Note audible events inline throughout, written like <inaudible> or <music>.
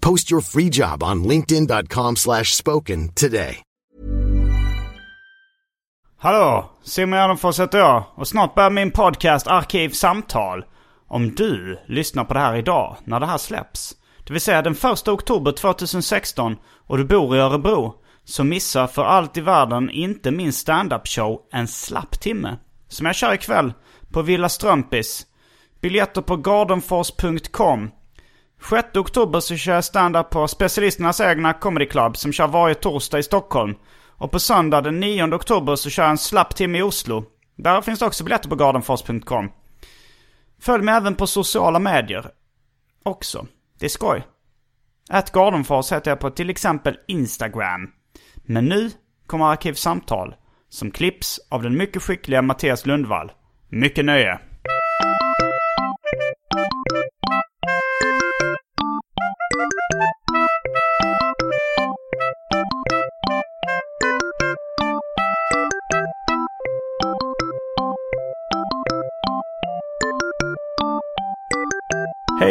Post your free job on linkedin.com slash spoken today. Hallå, Simon Gärdenfors heter jag och snart börjar min podcast Arkivsamtal. Om du lyssnar på det här idag, när det här släpps, det vill säga den 1 oktober 2016 och du bor i Örebro, så missa för allt i världen inte min stand-up show En slapp timme. Som jag kör ikväll på Villa Strömpis. Biljetter på gardenfors.com. 6 oktober så kör jag stand-up på Specialisternas egna Comedy Club som kör varje torsdag i Stockholm. Och på söndag den 9 oktober så kör jag en slapp timme i Oslo. Där finns det också biljetter på gardenfors.com. Följ mig även på sociala medier. Också. Det är skoj. Att Gardenfors heter jag på till exempel Instagram. Men nu kommer Arkivsamtal som klipps av den mycket skickliga Mattias Lundvall. Mycket nöje!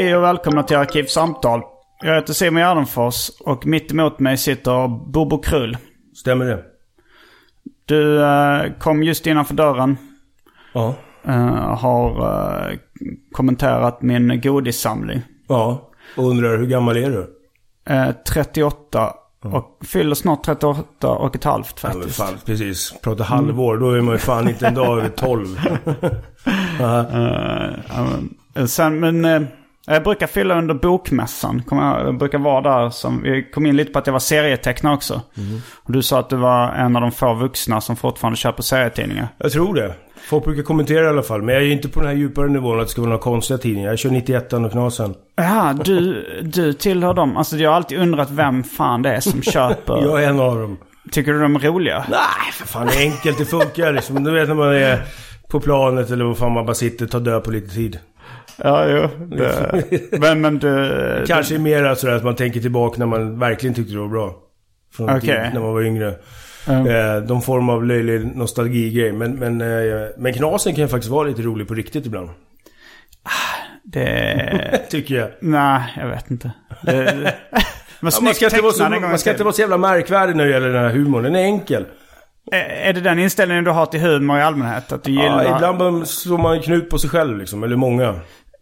Hej och välkomna till Arkivsamtal. Jag heter Simon Gärdenfors och mitt emot mig sitter Bobo Krull. Stämmer det? Du eh, kom just innanför dörren. Ja. eh, har eh, kommenterat min godissamling. Ja. Och undrar hur gammal är du? Eh, 38 och fyller snart 38 och ett halvt Ja, men faktiskt. fan, precis. Prata halvår, då är man ju fan inte en dag över 12. <laughs> Eh, ja, men, sen, men eh, jag brukar fylla under bokmässan. Jag, brukar vara där. Som, vi kom in lite på att jag var serietecknare också. Och du sa att du var en av de få vuxna som fortfarande köper serietidningar. Jag tror det. Folk brukar kommentera i alla fall. Men jag är ju inte på den här djupare nivån att det ska vara några konstiga tidningar. Jag kör 91 och Knasen. Ja, du, du tillhör dem. Alltså jag har alltid undrat vem fan det är som köper. <laughs> Jag är en av dem. Tycker du de är roliga? Nej, för fan det är enkelt. Det funkar liksom. Du vet när man är på planet eller vad fan man bara sitter och tar död på lite tid. Ja, jo. Det, <laughs> men, men du... Kanske är mer sådär att man tänker tillbaka när man verkligen tyckte det var bra. Från tid när man var yngre. Mm. Eh, de form av löjlig nostalgigrej. Men, men, eh, men Knasen kan ju faktiskt vara lite rolig på riktigt ibland. Det... <laughs> Tycker jag. Nej, jag vet inte. Det, <laughs> det, men Ja, man ska, inte vara, så, man ska inte vara så jävla märkvärdig när det gäller den här humorn. Den är enkel. Är det den inställningen du har till humor i allmänhet? Att du gillar... Ja, ibland slår man knut på sig själv liksom. Eller många.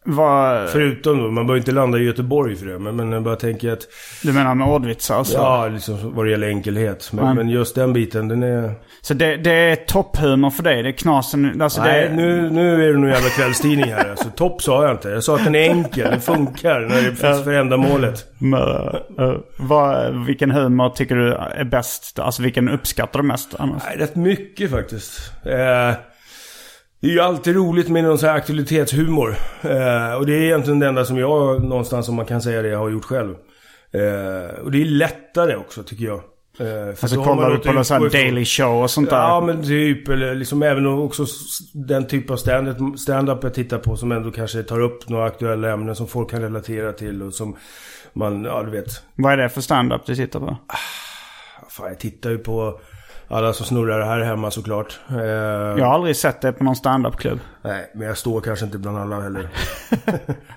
Vad... Förutom då, man behöver inte landa i Göteborg för det. Men, men jag bara tänker att, Du menar med ordvitsar och så? ja, liksom vad det gäller enkelhet. Men, Men- men just den biten, den är... Så det, det är topphumor för dig? Det är knasen... Alltså Nej, det... nu, nu är det nog jävla kvällstidning här. Alltså, topp sa jag inte. Jag sa att den är enkel, den funkar när det finns för ändamålet. Men, eh, vad, vilken humor tycker du är bäst? Alltså vilken uppskattar du mest annars? Nej, rätt mycket faktiskt. Eh, det är ju alltid roligt med någon sån här aktualitetshumor. Eh, och det är egentligen det enda som jag någonstans, om man kan säga det, har gjort själv. Eh, och det är lättare också tycker jag. Eh, för Alltså kollar du på någon sån här daily show och sånt där? Ja men typ, eller liksom även också den typ av stand- stand-up jag tittar på som ändå kanske tar upp några aktuella ämnen som folk kan relatera till och som man, ja du vet. Vad är det för stand-up du tittar på? Fan jag tittar ju på alla som snurrar här hemma såklart. Eh, Jag har aldrig sett det på någon stand-up-klubb. Nej, men jag står kanske inte bland alla heller.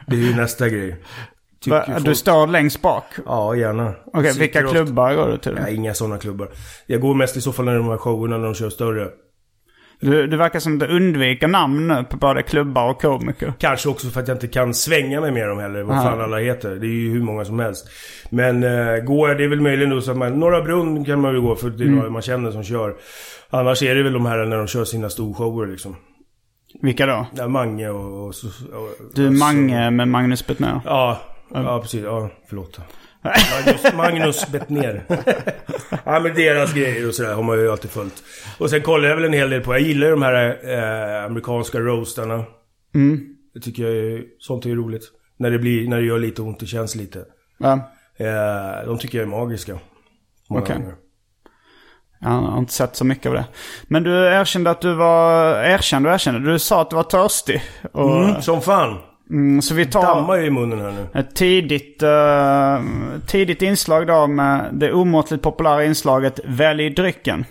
det är ju nästa grej. Va, folk- Du står längst bak? Ja, gärna. Okej, Sitter vilka klubbar går du till? Nej, inga sådana klubbar. Jag går mest i så fall när de här showerna när de kör större. Du, du verkar som att du undviker namn nu på både klubbar och komiker. Kanske också för att jag inte kan svänga mig med dem heller. Vad fan alla heter. Det är ju hur många som helst. Men eh, går jag, det är väl möjligen då så att man... Norra Brunn kan man ju gå för det är några man känner som kör. Annars är det väl de här när de kör sina storshower liksom. Vilka då? Ja, Mange och... och, och Du och Mange med Magnus Bettner. Ja, ja precis. Ja, förlåt. Magnus, Magnus Bettner. ja men deras grejer och sådär har man ju alltid följt. Och sen kollar jag väl en hel del på, jag gillar ju de här eh, amerikanska roastarna. Mm. Det tycker jag är, sånt är ju roligt. När det blir, när det gör lite ont, det känns lite. Ja. Eh, de tycker jag är magiska. Okej. gånger. Jag har inte sett så mycket av det. Men du erkände att du var... Erkände och erkände. Du sa att du var törstig. Och, Mm, som fan. Mm, så vi tar Dammar ju i munnen här nu. ett tidigt, eh, tidigt inslag då med det omåttligt populära inslaget Välj drycken.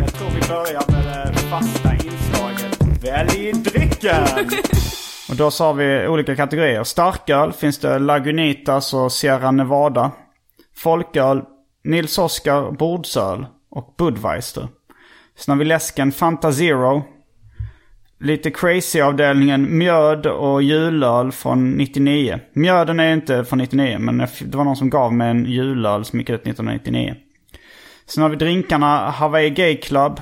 Jag tror vi börjar med det fasta inslaget Välj drycken! <laughs> Och då så har vi olika kategorier. Starköl finns det Lagunitas och Sierra Nevada. Folköl, Nils Oskar, Bordsöl och Budweiser. Sen har vi läsken Fanta Zero. Lite crazy-avdelningen mjöd och julöl från 99. Mjöden är inte från 99 men det var någon som gav mig en julöl som gick ut 1999. Sen har vi drinkarna Hawaii Gay Club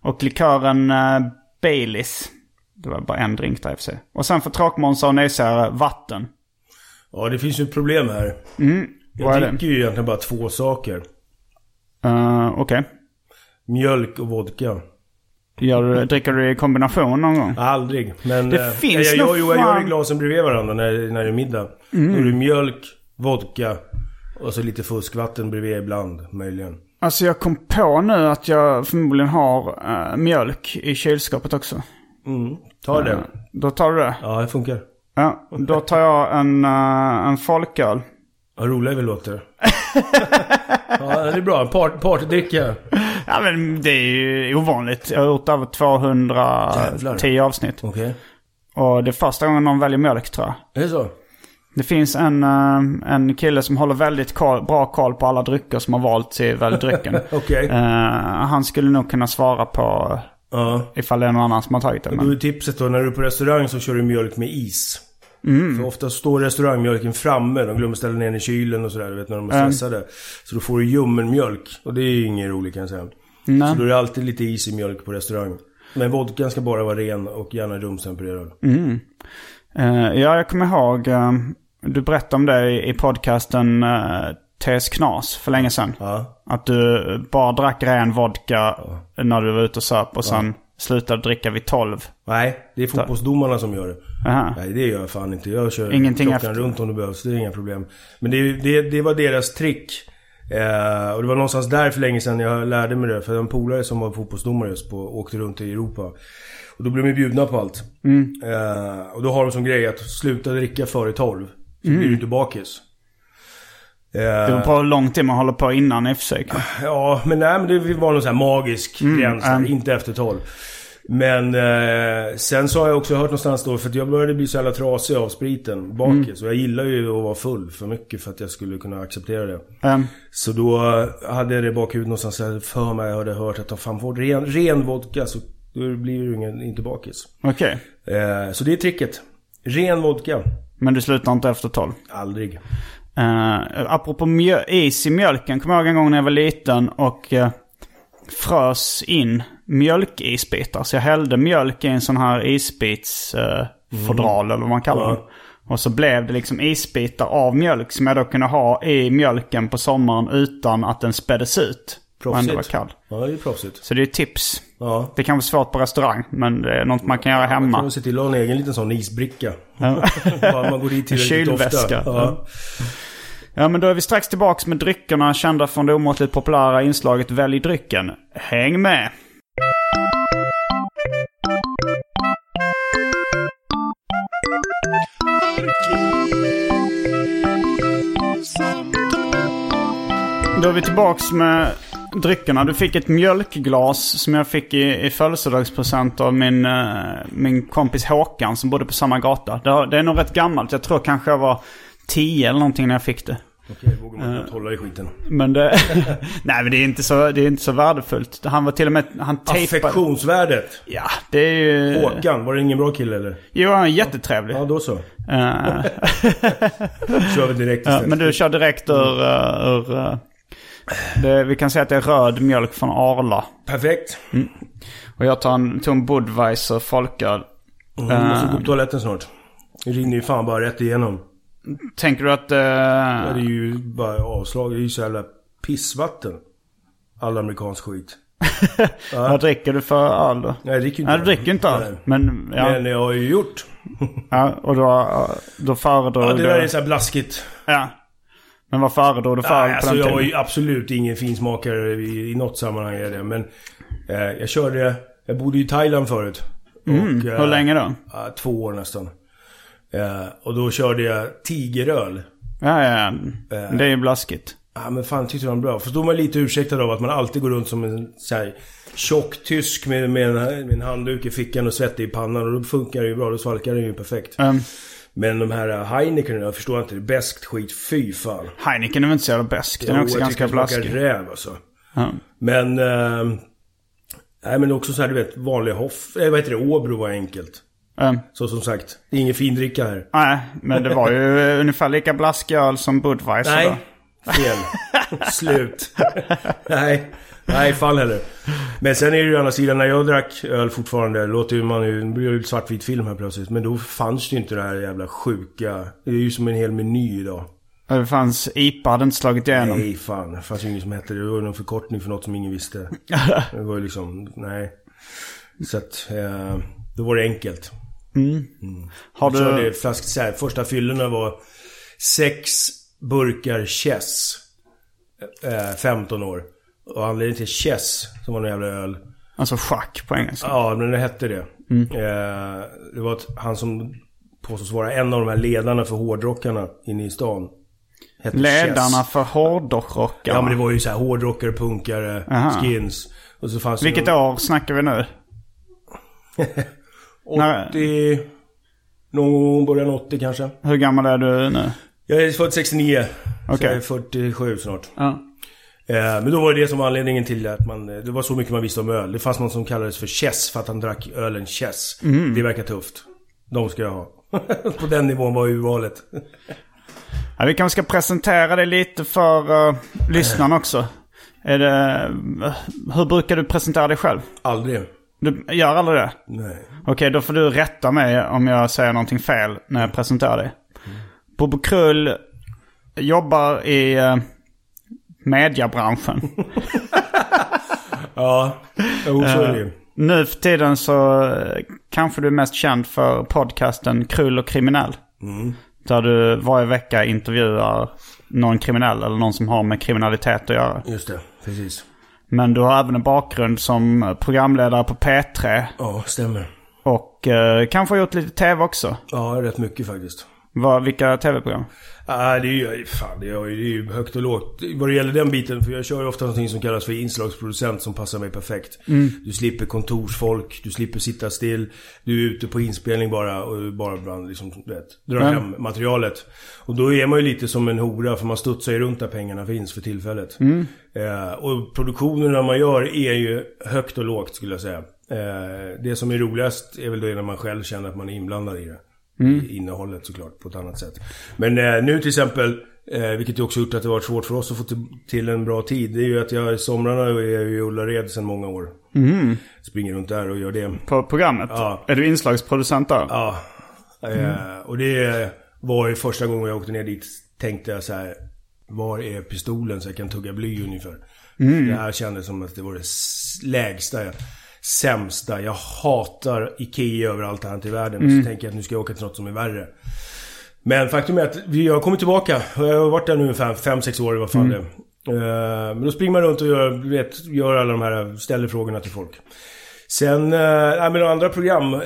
och likören uh, Baileys. Det var bara en drink där i och för sig. Och sen för tråkmånsar och nejsägare vatten. Ja, det finns ju ett problem här. Mm. Jag dricker ju egentligen bara två saker. Uh, Okej. Mjölk och vodka. Gör du- Dricker du i kombination någon gång? Aldrig. Men... Det eh, finns jag, jag, jo, jag gör Mm. i glasen bredvid varandra när, när det är middag. Då är det mjölk, vodka och så lite fuskvatten bredvid ibland, möjligen. Alltså jag kom på nu att jag förmodligen har eh, mjölk i kylskåpet också. Mm. Ta det. Då tar du det? Ja, det funkar. Ja, då tar jag en, uh, en folköl. Vad roligt vi låter. <laughs> ja, det är bra. Part, partydricka. Ja men det är ju ovanligt. Jag har gjort över 210 Jävlar. avsnitt. Okej. Och det är första gången någon väljer mjölk tror jag. Är det så? Det finns en, eh, en kille som håller väldigt koll, bra koll på alla drycker som har valts i drycken. <laughs> Okej. Eh, han skulle nog kunna svara på Ja. ifall det är någon annan som har tagit det. Men... är tipset då, när du är på restaurang så kör du mjölk med is. Mm. För ofta står restaurangmjölken framme. De glömmer ställa ner den i kylen och sådär, du vet när de är stressade. Så då får du ljummen mjölk. Och det är ju ingen roligt kan jag säga. Nej. Så då är det alltid lite is i mjölk på restaurang. Men vodkan ska bara vara ren och gärna rumstempererad. Eh, ja, jag kommer ihåg. eh, du berättade om det i, i podcasten uh, TS Knas för länge sedan. Att du bara drack ren vodka när du var ute och söp och sen slutade dricka vid 12. Nej, det är fotbollsdomarna som gör det. Aha. Nej, det gör jag fan inte. Jag kör Ingenting klockan efter. runt om det behövs. Det är inga problem. Men det, det, det var deras trick. Eh, och det var någonstans där för länge sedan jag lärde mig det. För en polare som var fotbollsdomare just på, åkte runt i Europa. Och då blev de bjudna på allt. Mm. Eh, och då har de som grej att sluta dricka före 12. Så blir du inte bakis. Eh, Det beror på hur lång tid man håller på innan i sig. Ja, men nej men det var någon sån här magisk gräns där. mm. Inte efter 12. Men eh, sen så har jag också hört någonstans då, för att jag började bli så jävla trasig av spriten bakis. Och jag gillar ju att vara full för mycket för att jag skulle kunna acceptera det. Um, Så då eh, hade jag det i bakhuvudet någonstans jag för mig. Jag hade hört att om fan får ren, ren vodka så då blir du ingen, inte bakis. Okej. Eh, så det är tricket. Ren vodka. Men du slutar inte efter 12? Aldrig. Uh, apropå mjö- is i mjölken. Kommer jag ihåg en gång när jag var liten och eh, frös in mjölkisbitar. Så jag hällde mjölk i en sån här isbitsfodral fodral eller vad man kallar Ja. det. Och så blev det liksom isbitar av mjölk som jag då kunde ha i mjölken på sommaren utan att den späddes ut. Och ändå var Proffsigt. kall. Ja, det är proffsigt. Så det är tips. Ja. Det kan vara svårt på restaurang, men det är något man kan göra Man kan hemma. se till att ha en egen liten sån isbricka. Ja. <laughs> Man går dit tillräckligt ofta. Ja. Ja, men då är vi strax tillbaks med dryckerna kända från det omåttligt populära inslaget Välj drycken. Häng med! Då är vi tillbaks med dryckerna. Du fick ett mjölkglas som jag fick i, i födelsedagspresent av min, eh, min kompis Håkan som bodde på samma gata. Det, det är nog rätt gammalt. Jag tror kanske jag var 10 eller någonting när jag fick det. Okej, vågar man inte hålla i skiten. Men det... <laughs> Nej men det är inte så, det är inte så värdefullt. Han var till och med... Han tejpade... Affektionsvärdet. Ja, det är ju... Håkan, var det ingen bra kille eller? Jo, han är jättetrevlig. Ja, då så. Eh, <laughs> Kör vi direkt <laughs> ja, istället. men du kör direkt ur... eh, ur eh, det, vi kan säga att det är röd mjölk från Arla. Perfekt. Och jag tar en, tog en Budweiser folköl. Mm, måste gå på toaletten snart. Det rinner ju fan bara rätt igenom. Tänker du att... eh, Ja, det är ju bara avslag. Det är ju så jävla pissvatten. All amerikansk skit. <laughs> Vad dricker du för öl då? Nej, jag dricker ju inte Nej, du dricker inte öl. Men, ja, Men jag har ju gjort. ja, och då, då föredrar Ja, du... det där är så här blaskigt. Ja. Men vad föredrar du för Nej, alltså jag var ju absolut ingen finsmakare i, i något sammanhang. Är det. Men eh, jag körde... Jag bodde i Thailand förut. Och, Mm, Hur länge då? Ja, två år nästan. Eh, och då körde jag tigeröl. Ja, ja, Eh. Det är ju blaskigt. Ja men fan tyckte de var bra. Förstår man lite ursäktad av att man alltid går runt som en så här, tjock tysk med, med, en, med en handduk i fickan och svettig i pannan. Och då funkar det ju bra. Då svalkar det ju perfekt. Um, Men de här uh, Heineken, jag förstår inte. Det är beskt skit. Fy fan. Heineken är väl inte så jävla besk? Den är Jo, också ganska det blaskig. räv alltså. Ja. Men... Uh, nej men också så här du vet, vanlig Hoff... Eh, vad heter det? Åbro var enkelt. Um, Så som sagt, det är ingen findricka här. nej, men det var ju <laughs> ungefär lika blaskig öl som Budweiser då. Nej, fel. <laughs> Slut. nej, nej fan heller. Men sen är det ju å andra sidan när jag drack öl fortfarande, låter ju man ju, det blir ju svartvit film här plötsligt. Men då fanns det ju inte det här jävla sjuka. Det är ju som en hel meny idag. Det fanns IPA, hade inte slagit igenom. Nej fan, det fanns ju inget som hette det. Det var någon förkortning för något som ingen visste. <laughs> Det var ju liksom, nej. Så att, eh, då var det enkelt. Har Jag körde du... flask, så här, första fyllorna var sex burkar Chess. Eh, 15 år. Och anledningen till Chess, som var en jävla öl. Alltså schack på engelska. Ja, men det hette det. Eh, det var att han som påstås vara en av de här ledarna för hårdrockarna inne i stan. Hette Ledarna Chess. för hårdrockarna. Ja, men det var ju så här hårdrockare, punkare, Aha. skins. Och så fanns Vilket någon- år snackar vi nu? <laughs> När- 80... Någon gång början 80 kanske. Hur gammal är du nu? Jag är född 69. Så Okej. jag är 47 snart. Ja. Eh, men då var det det som var anledningen till att man... Det var så mycket man visste om öl. Det fanns någon som kallades för Chess för att han drack ölen Chess. Det verkar tufft. De ska jag ha. <laughs> På den nivån var urvalet. <laughs> Ja, vi kanske ska presentera det lite för uh, lyssnarna också. Är det, uh, hur brukar du presentera dig själv? Aldrig. Du gör aldrig det? Nej. Okej, då får du rätta mig om jag säger någonting fel när jag presenterar dig. Bobo Krull jobbar i uh, mediebranschen. <laughs> Ja, jo så är det ju. nu för tiden så eh, kanske du är mest känd för podcasten Krull och kriminell. Där du varje vecka intervjuar någon kriminell eller någon som har med kriminalitet att göra. Just det, precis. Men du har även en bakgrund som programledare på P3. Ja, stämmer. Och eh, kanske har gjort lite tv också. Ja, rätt mycket faktiskt. Vad, vilka tv-program? Ja, det är ju, fan, det är, ju- det är ju högt och lågt. Vad det gäller den biten, för jag kör ju ofta någonting som kallas för inslagsproducent som passar mig perfekt. Du slipper kontorsfolk, du slipper sitta still. Du är ute på inspelning bara och bara ibland liksom, vet, drar Ja. hem materialet. Och då är man ju lite som en hora för man studsar ju runt där pengarna finns för tillfället. Eh, och produktionerna man gör är ju högt och lågt skulle jag säga. Eh, det som är roligast är väl då när man själv känner att man är inblandad i det. I innehållet såklart på ett annat sätt. Men eh, nu till exempel, eh, vilket också gjort att det varit svårt för oss att få till, en bra tid. Det är ju att jag i somrarna är i Ullared sedan många år. Springer runt där och gör det. På programmet? Ja. Är du inslagsproducent där? Ja. Eh, och det var ju första gången jag åkte ner dit tänkte jag så här. Var är pistolen så jag kan tugga bly ungefär? Det här kändes som att det var det lägsta, sämsta. Jag hatar Ikea överallt här i världen. Så tänker jag att nu ska jag åka till något som är värre. Men faktum är att vi har kommit tillbaka. Jag har varit där nu ungefär 5-6 år i alla fall. Eh, Men då springer man runt och gör, vet, gör alla de här, ställer frågorna till folk. Sen, eh, nej men andra program eh,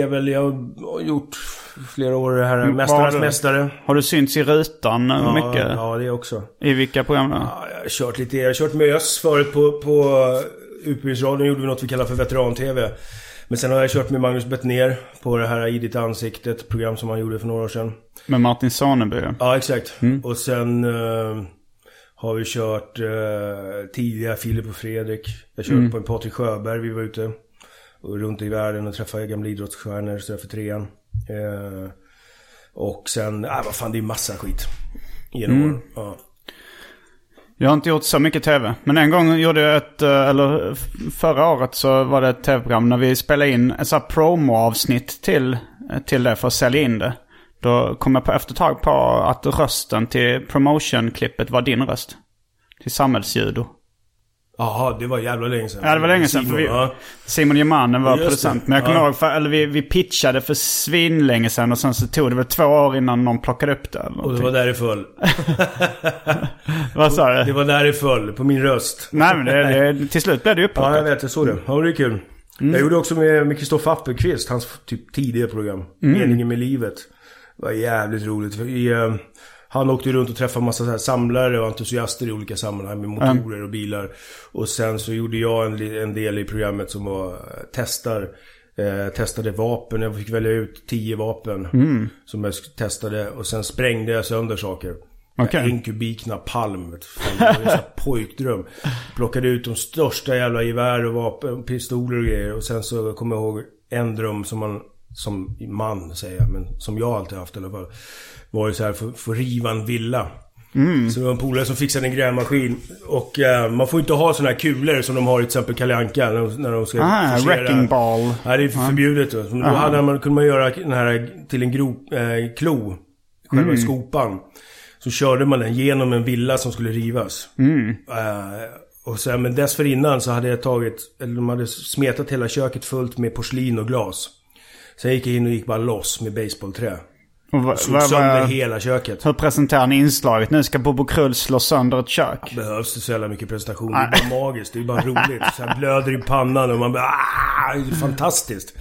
är väl, jag har gjort flera år det här, Mästarnas har du? Mästare. Har du synts i rutan Ja, mycket? ja, det också. I vilka program då? Ja, jag har kört lite, jag har kört med Öss förut på, på Utbildningsradion gjorde vi något vi kallar för veteran-tv. Men sen har jag kört med Magnus Bettner på det här I ditt ansikte, ett program som han gjorde för några år sedan. Med Martin Soneby. Ja, exakt. Och sen eh, har vi kört eh, tidiga Filip och Fredrik. Jag körde på en Patrik Sjöberg, vi var ute och runt i världen och träffade gamla idrottsstjärnor så för trean. Eh, och sen, äh, vad fan det är massa skit. Genom åren. Ja. Jag har inte gjort så mycket tv. Men en gång gjorde jag ett, eh, eller förra året så var det ett tv-program när vi spelade in ett sånt här promo-avsnitt till, eh, till det för att sälja in det. Då kom jag på efter ett tag på att rösten till promotion-klippet var din röst. Till samhällsjudo. Jaha, det var jävla länge sedan. Ja, det var länge sedan. Simon, vi, ja. Simon Gemanen var producent. Men jag kommer Ja. ihåg, för, eller vi, vi pitchade för svin länge sedan och sen så tog det väl två år innan någon plockade upp det. Och det var där det föll. <laughs> Vad sa Det du? var där det föll, på min röst. Nej men det, det, till slut blev det Ja, jag vet. Jag såg det. Ja, det är kul. Jag gjorde också med med Kristoffer Appelqvist, hans typ tidiga program. Meningen med livet. Det var jävligt roligt. För i, eh, han åkte ju runt och träffade massa så här samlare och entusiaster i olika sammanhang med motorer och bilar. Och sen så gjorde jag en, en del i programmet som var eh, testar. Eh, testade vapen. Jag fick välja ut tio vapen. Som jag testade. Och sen sprängde jag sönder saker. Okej. En kubik napalm. vet du. Fan, Det <laughs> pojkdröm. Plockade ut de största jävla gevär och vapen, pistoler och grejer. Och sen så kommer jag ihåg en dröm som man, som man säger jag, men som jag alltid haft i alla fall. Var ju så här, få, få riva en villa. Så det var en polare som fixade en grävmaskin. Och eh, man får inte ha såna här kulor som de har i till exempel Kalle Anka när de, när de ska Ah, forcera- wrecking ball. Nej, det är förbjudet. Då. Då hade man, kunde man göra den här till en grop, eh, klo. Själva skopan. Så körde man den genom en villa som skulle rivas. Eh, och sen, men dessförinnan så hade jag tagit, eller de hade smetat hela köket fullt med porslin och glas. Sen gick jag in och gick bara loss med baseballträ. Och Slog vad, sönder vad, hela köket. hur presenterar ni inslaget? Nu ska Bobo Krull slå sönder ett kök. Behövs det så jävla mycket presentation. Det är bara magiskt. Det är bara roligt. Så här blöder i pannan och man bara ah, det är fantastiskt.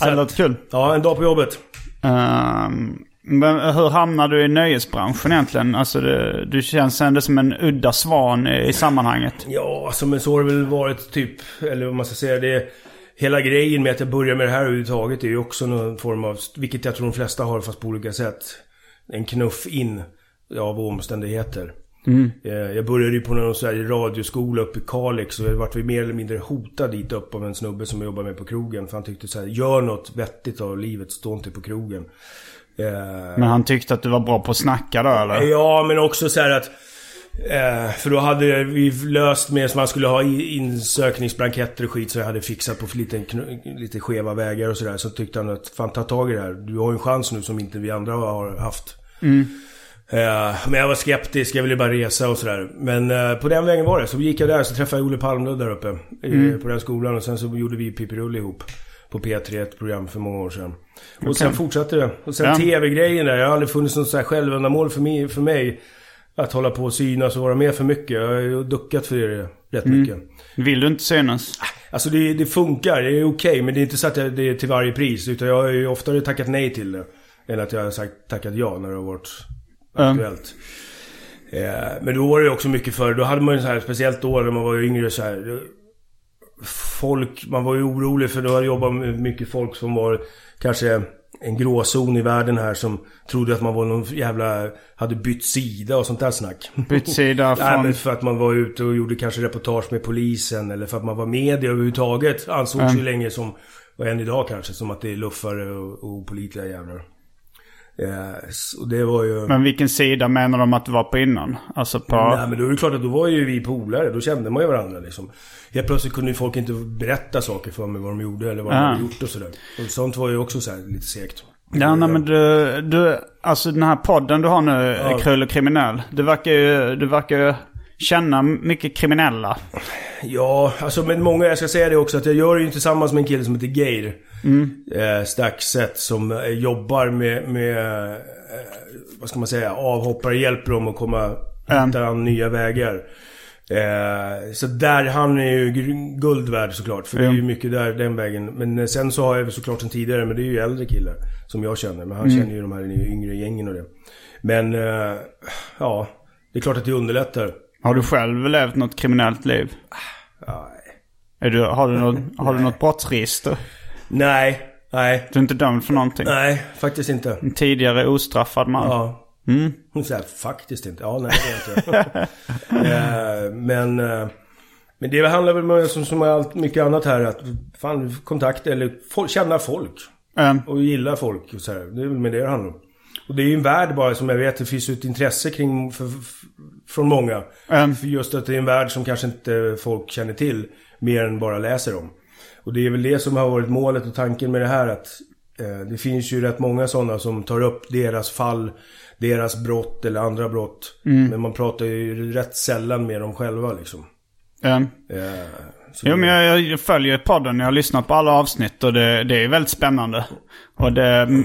Ja, det låter kul. Ja, en dag på jobbet. Ehm, men hur hamnar du i nöjesbranschen egentligen? Alltså det, du känns ändå som en udda svan i, sammanhanget. Ja, alltså, men så har det väl varit typ, eller vad man ska säga, det Hela grejen med att jag börjar med det här överhuvudtaget är ju också någon form av, vilket jag tror de flesta har fast på olika sätt. En knuff in av omständigheter. Eh, Jag började ju på någon sån här radioskola uppe i Kalix och jag vart vi mer eller mindre hotad dit upp av en snubbe som jag jobbade med på krogen. För han tyckte så här, gör något vettigt av livet, stå inte på krogen. Eh, Men han tyckte att du var bra på att snacka då eller? Ja, men också så här att... Eh, för då hade vi löst med, som man skulle ha insökningsblanketter och skit, så jag hade fixat på lite, lite skeva vägar och sådär. Så tyckte han att, fan ta tag i det här. Du har ju en chans nu som inte vi andra har haft. Eh, men jag var skeptisk, jag ville bara resa och sådär. Men eh, på den vägen var det. Så gick jag där, så träffade jag Olle Palmlund där uppe. i- På den skolan. Och sen så gjorde vi Pippirulle ihop. På P3, ett program för många år sedan. Och sen fortsatte det. Och sen Ja. TV-grejen där. Jag har aldrig funnits något så här självändamål för mig, för mig. Att hålla på och synas och vara med för mycket. Jag har ju duckat för det rätt mycket. Vill du inte synas? Alltså det, det funkar, det är okej. men det är inte så att det är till varje pris. Utan jag har ju oftare tackat nej till det. Än att jag har sagt tackat ja när det har varit aktuellt. Eh, men då var det också mycket för Då hade man ju så här, speciellt då när man var yngre så här. Folk, man var ju orolig för då hade jobbat med mycket folk som var kanske en gråzon i världen här som trodde att man var någon jävla... Hade bytt sida och sånt där snack. Bytt sida <laughs> Nej, från... men för att man var ute och gjorde kanske reportage med polisen eller för att man var media överhuvudtaget. Ansågs ju länge som, och än idag kanske, som att det är luffare och, och opolitliga jävlar. Eh, så det var ju... Men vilken sida menar de att du var på innan? Alltså på... Nej men då är det klart att då var ju vi polare. Då kände man ju varandra liksom. Helt plötsligt kunde ju folk inte berätta saker för mig vad de gjorde eller vad de Ja. hade gjort och sådär. Och sånt var ju också så här lite segt. Ja, nej, men du, du, alltså den här podden du har nu, Ja. Krull och kriminell. Du verkar ju, du verkar ju känna mycket kriminella. Ja, alltså men många, jag ska säga det också, att jag gör det ju tillsammans med en kille som heter Geir. Eh, Staxet som eh, jobbar med, med eh, vad ska man säga, avhoppare, hjälper dem att komma, hitta nya vägar. Eh, så där, han är ju guld värd såklart. För det är ju mycket där, den vägen. Men eh, sen så har jag såklart sen tidigare, men det är ju äldre killar. Som jag känner. Men han känner ju de här yngre gängen och det. Men, eh, ja. Det är klart att det underlättar. Har du själv levt något kriminellt liv? Nej. Du, har, du något, <laughs> har du något brottsregister? Nej, nej, Du är inte dömd för någonting? nej, faktiskt inte. En tidigare ostraffad man? Ja. Mm. Hon säger faktiskt inte. Ja, nej det är inte. <laughs> Eh, men, eh, men det handlar väl om, som, som allt mycket annat här, att fan, kontakt eller folk, känna folk. Ehm, Och gilla folk och så här. Det är väl med det det handlar om. Och det är ju en värld bara som jag vet, det finns ju ett intresse kring för, för, från många. ehm, För just att det är en värld som kanske inte folk känner till mer än bara läser om. Och det är väl det som har varit målet och tanken med det här att eh, det finns ju rätt många sådana som tar upp deras fall, deras brott eller andra brott. Men man pratar ju rätt sällan med dem själva liksom. ehm. Eh, Jo men jag, jag följer podden, jag har lyssnat på alla avsnitt och det, det är väldigt spännande. Och det,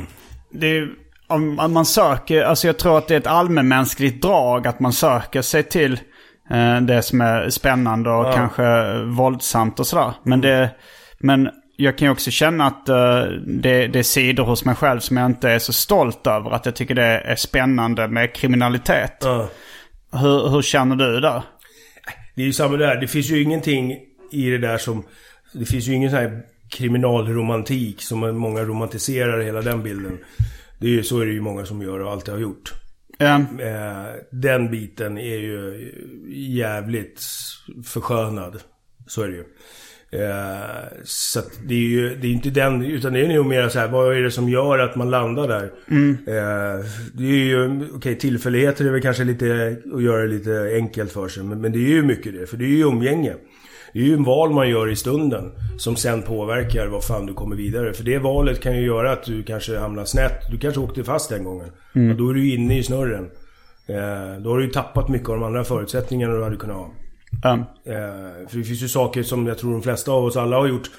det är, om, om man söker, alltså jag tror att det är ett allmänmänskligt drag att man söker sig till eh, det som är spännande och kanske våldsamt och sådär. Men det, men jag kan ju också känna att eh, det, det är sidor hos mig själv som jag inte är så stolt över. Att jag tycker det är spännande med kriminalitet. Ja. Hur, hur känner du där? Det är ju samma där. Det finns ju ingenting i det där som... Det finns ju ingen sån här kriminalromantik som många romantiserar hela den bilden. Det är så är det ju många som gör och alltid har gjort. Eh, den biten är ju jävligt förskönnad. Så är det ju. Eh, så det är ju det är inte den, utan det är nog mer så här, vad är det som gör att man landar där? Eh, det är ju, okej tillfälligheter är väl kanske lite, att göra det lite enkelt för sig. Men, men det är ju mycket det, för det är ju umgänge. Det är ju en val man gör i stunden som sen påverkar vad fan du kommer vidare. För det valet kan ju göra att du kanske hamnar snett. Du kanske åkte fast den gången. Och då är du inne i snurren. Eh, då har du ju tappat mycket av de andra förutsättningarna du hade kunnat ha. ehm, Eh, för det finns ju saker som jag tror de flesta av oss alla har gjort.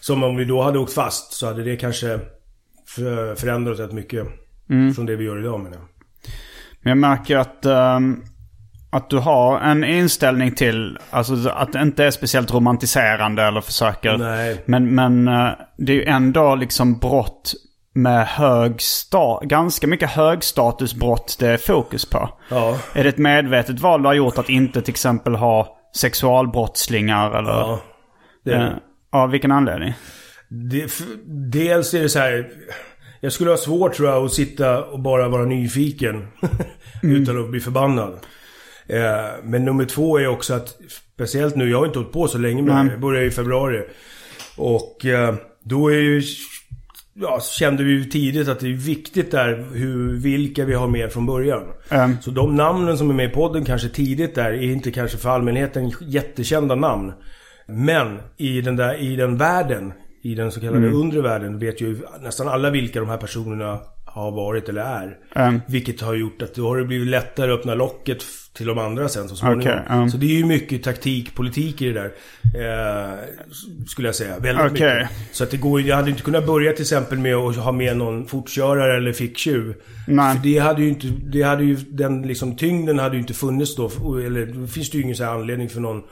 Som om vi då hade åkt fast så hade det kanske för, förändrat rätt mycket. Från det vi gör idag menar jag. Men jag märker att, ehm, att du har en inställning till, alltså att det inte är speciellt romantiserande eller försöker. Nej. Men, men eh, det är ju ändå liksom brott med hög sta- ganska mycket högstatusbrott det är fokus på. Ja. Är det ett medvetet val du har gjort att inte till exempel ha sexualbrottslingar eller? Ja. Det är Eh, det. Av vilken anledning? Det, dels är det så här. Jag skulle ha svårt tror jag att sitta och bara vara nyfiken. <laughs> utan att bli förbannad. Eh, men nummer två är också att, speciellt nu, jag har inte hållit på så länge här. Jag började i februari. Och eh, då är ju, ja, kände vi ju tidigt att det är viktigt där hur, vilka vi har med från början. Ehm, Så de namnen som är med i podden kanske tidigt där är inte kanske för allmänheten jättekända namn. Men i den där, i den världen, i den så kallade undre världen, vet ju nästan alla vilka de här personerna har varit eller är. Ehm. Vilket har gjort att då har det blivit lättare att öppna locket till de andra sen så småningom. Okej, ja. Så det är ju mycket taktik, politik i det där. Eh, skulle jag säga. Väldigt Okej. mycket. Så att det går jag hade inte kunnat börja till exempel med att ha med någon fortkörare eller ficktjuv. För det hade ju inte, det hade ju, den liksom tyngden hade ju inte funnits då. Eller då finns det ju ingen så anledning för någon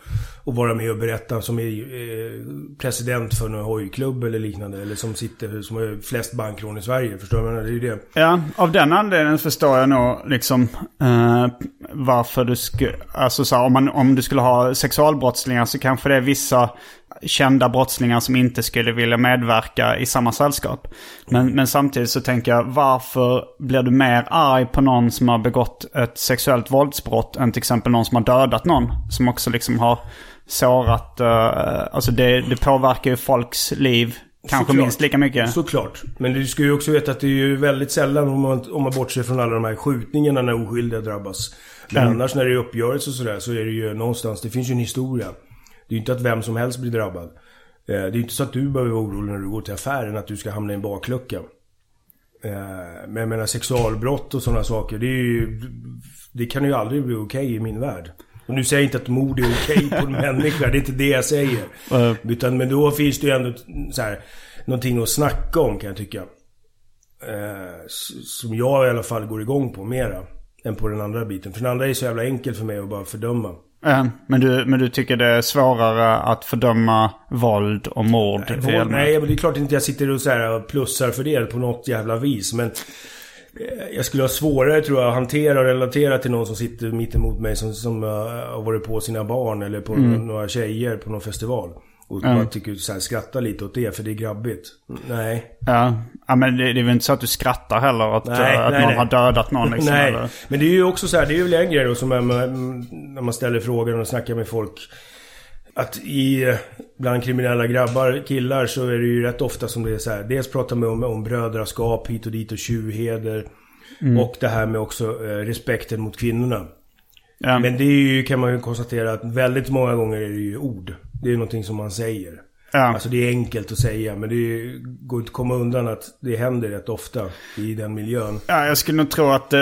att vara med och berätta som är eh, president för någon hojklubb eller liknande. Eller som sitter, som har flest bankrån i Sverige. Förstår du? Det är ju det. Ja, av den anledningen förstår jag nog liksom eh, varför du skulle... Alltså så här, om, man, om du skulle ha sexualbrottslingar så kanske det är vissa kända brottslingar som inte skulle vilja medverka i samma sällskap. Men, men samtidigt så tänker jag, varför blir du mer arg på någon som har begått ett sexuellt våldsbrott än till exempel någon som har dödat någon? Som också liksom har sårat... eh, alltså det, det påverkar ju folks liv kanske Såklart. minst lika mycket. Såklart. Men du ska ju också veta att det är ju väldigt sällan om man, om man bortser från alla de här skjutningarna när oskyldiga drabbas. Men Mm. annars när det är uppgörelse och sådär så är det ju någonstans, det finns ju en historia. Det är ju inte att vem som helst blir drabbad. Eh, Det är inte så att du behöver vara orolig när du går till affären att du ska hamna i en baklucka. Eh, Men jag menar sexualbrott och sådana saker, det är ju... Det kan ju aldrig bli okej i min värld. Och nu säger jag inte att mord är okej på en <laughs> människa, det är inte det jag säger. Utan, men då finns det ju ändå så här, någonting att snacka om kan jag tycka. Eh, som jag i alla fall går igång på mera. Än på den andra biten. För den andra är så jävla enkelt för mig att bara fördöma. Men du, men du tycker det är svårare att fördöma våld och mord? i Våld, nej, men det är klart inte jag sitter och så här plussar för det på något jävla vis. Men eh, jag skulle ha svårare tror jag att hantera och relatera till någon som sitter mitt emot mig som, som eh, har varit på sina barn eller på några tjejer på någon festival. Och man tycker så här, skratta lite åt det för det är grabbigt. Nej. Ja, ja men det, det är väl inte så att du skrattar heller att, Nej, att nej, någon nej. har dödat någon liksom? Nej, eller? men det är ju också så här, det är ju en grej då som när man ställer frågor och snackar med folk. Att i, eh, bland kriminella grabbar, killar, så är det ju rätt ofta som det är så här. Dels pratar man om, om brödraskap hit och dit och tjuvheder. Och det här med också eh, respekten mot kvinnorna. Ja. Men det är ju, kan man ju konstatera att väldigt många gånger är det ju ord. Det är någonting som man säger. Ja. Alltså det är enkelt att säga men det går inte att komma undan att det händer rätt ofta i den miljön. Ja, jag skulle nog tro att eh,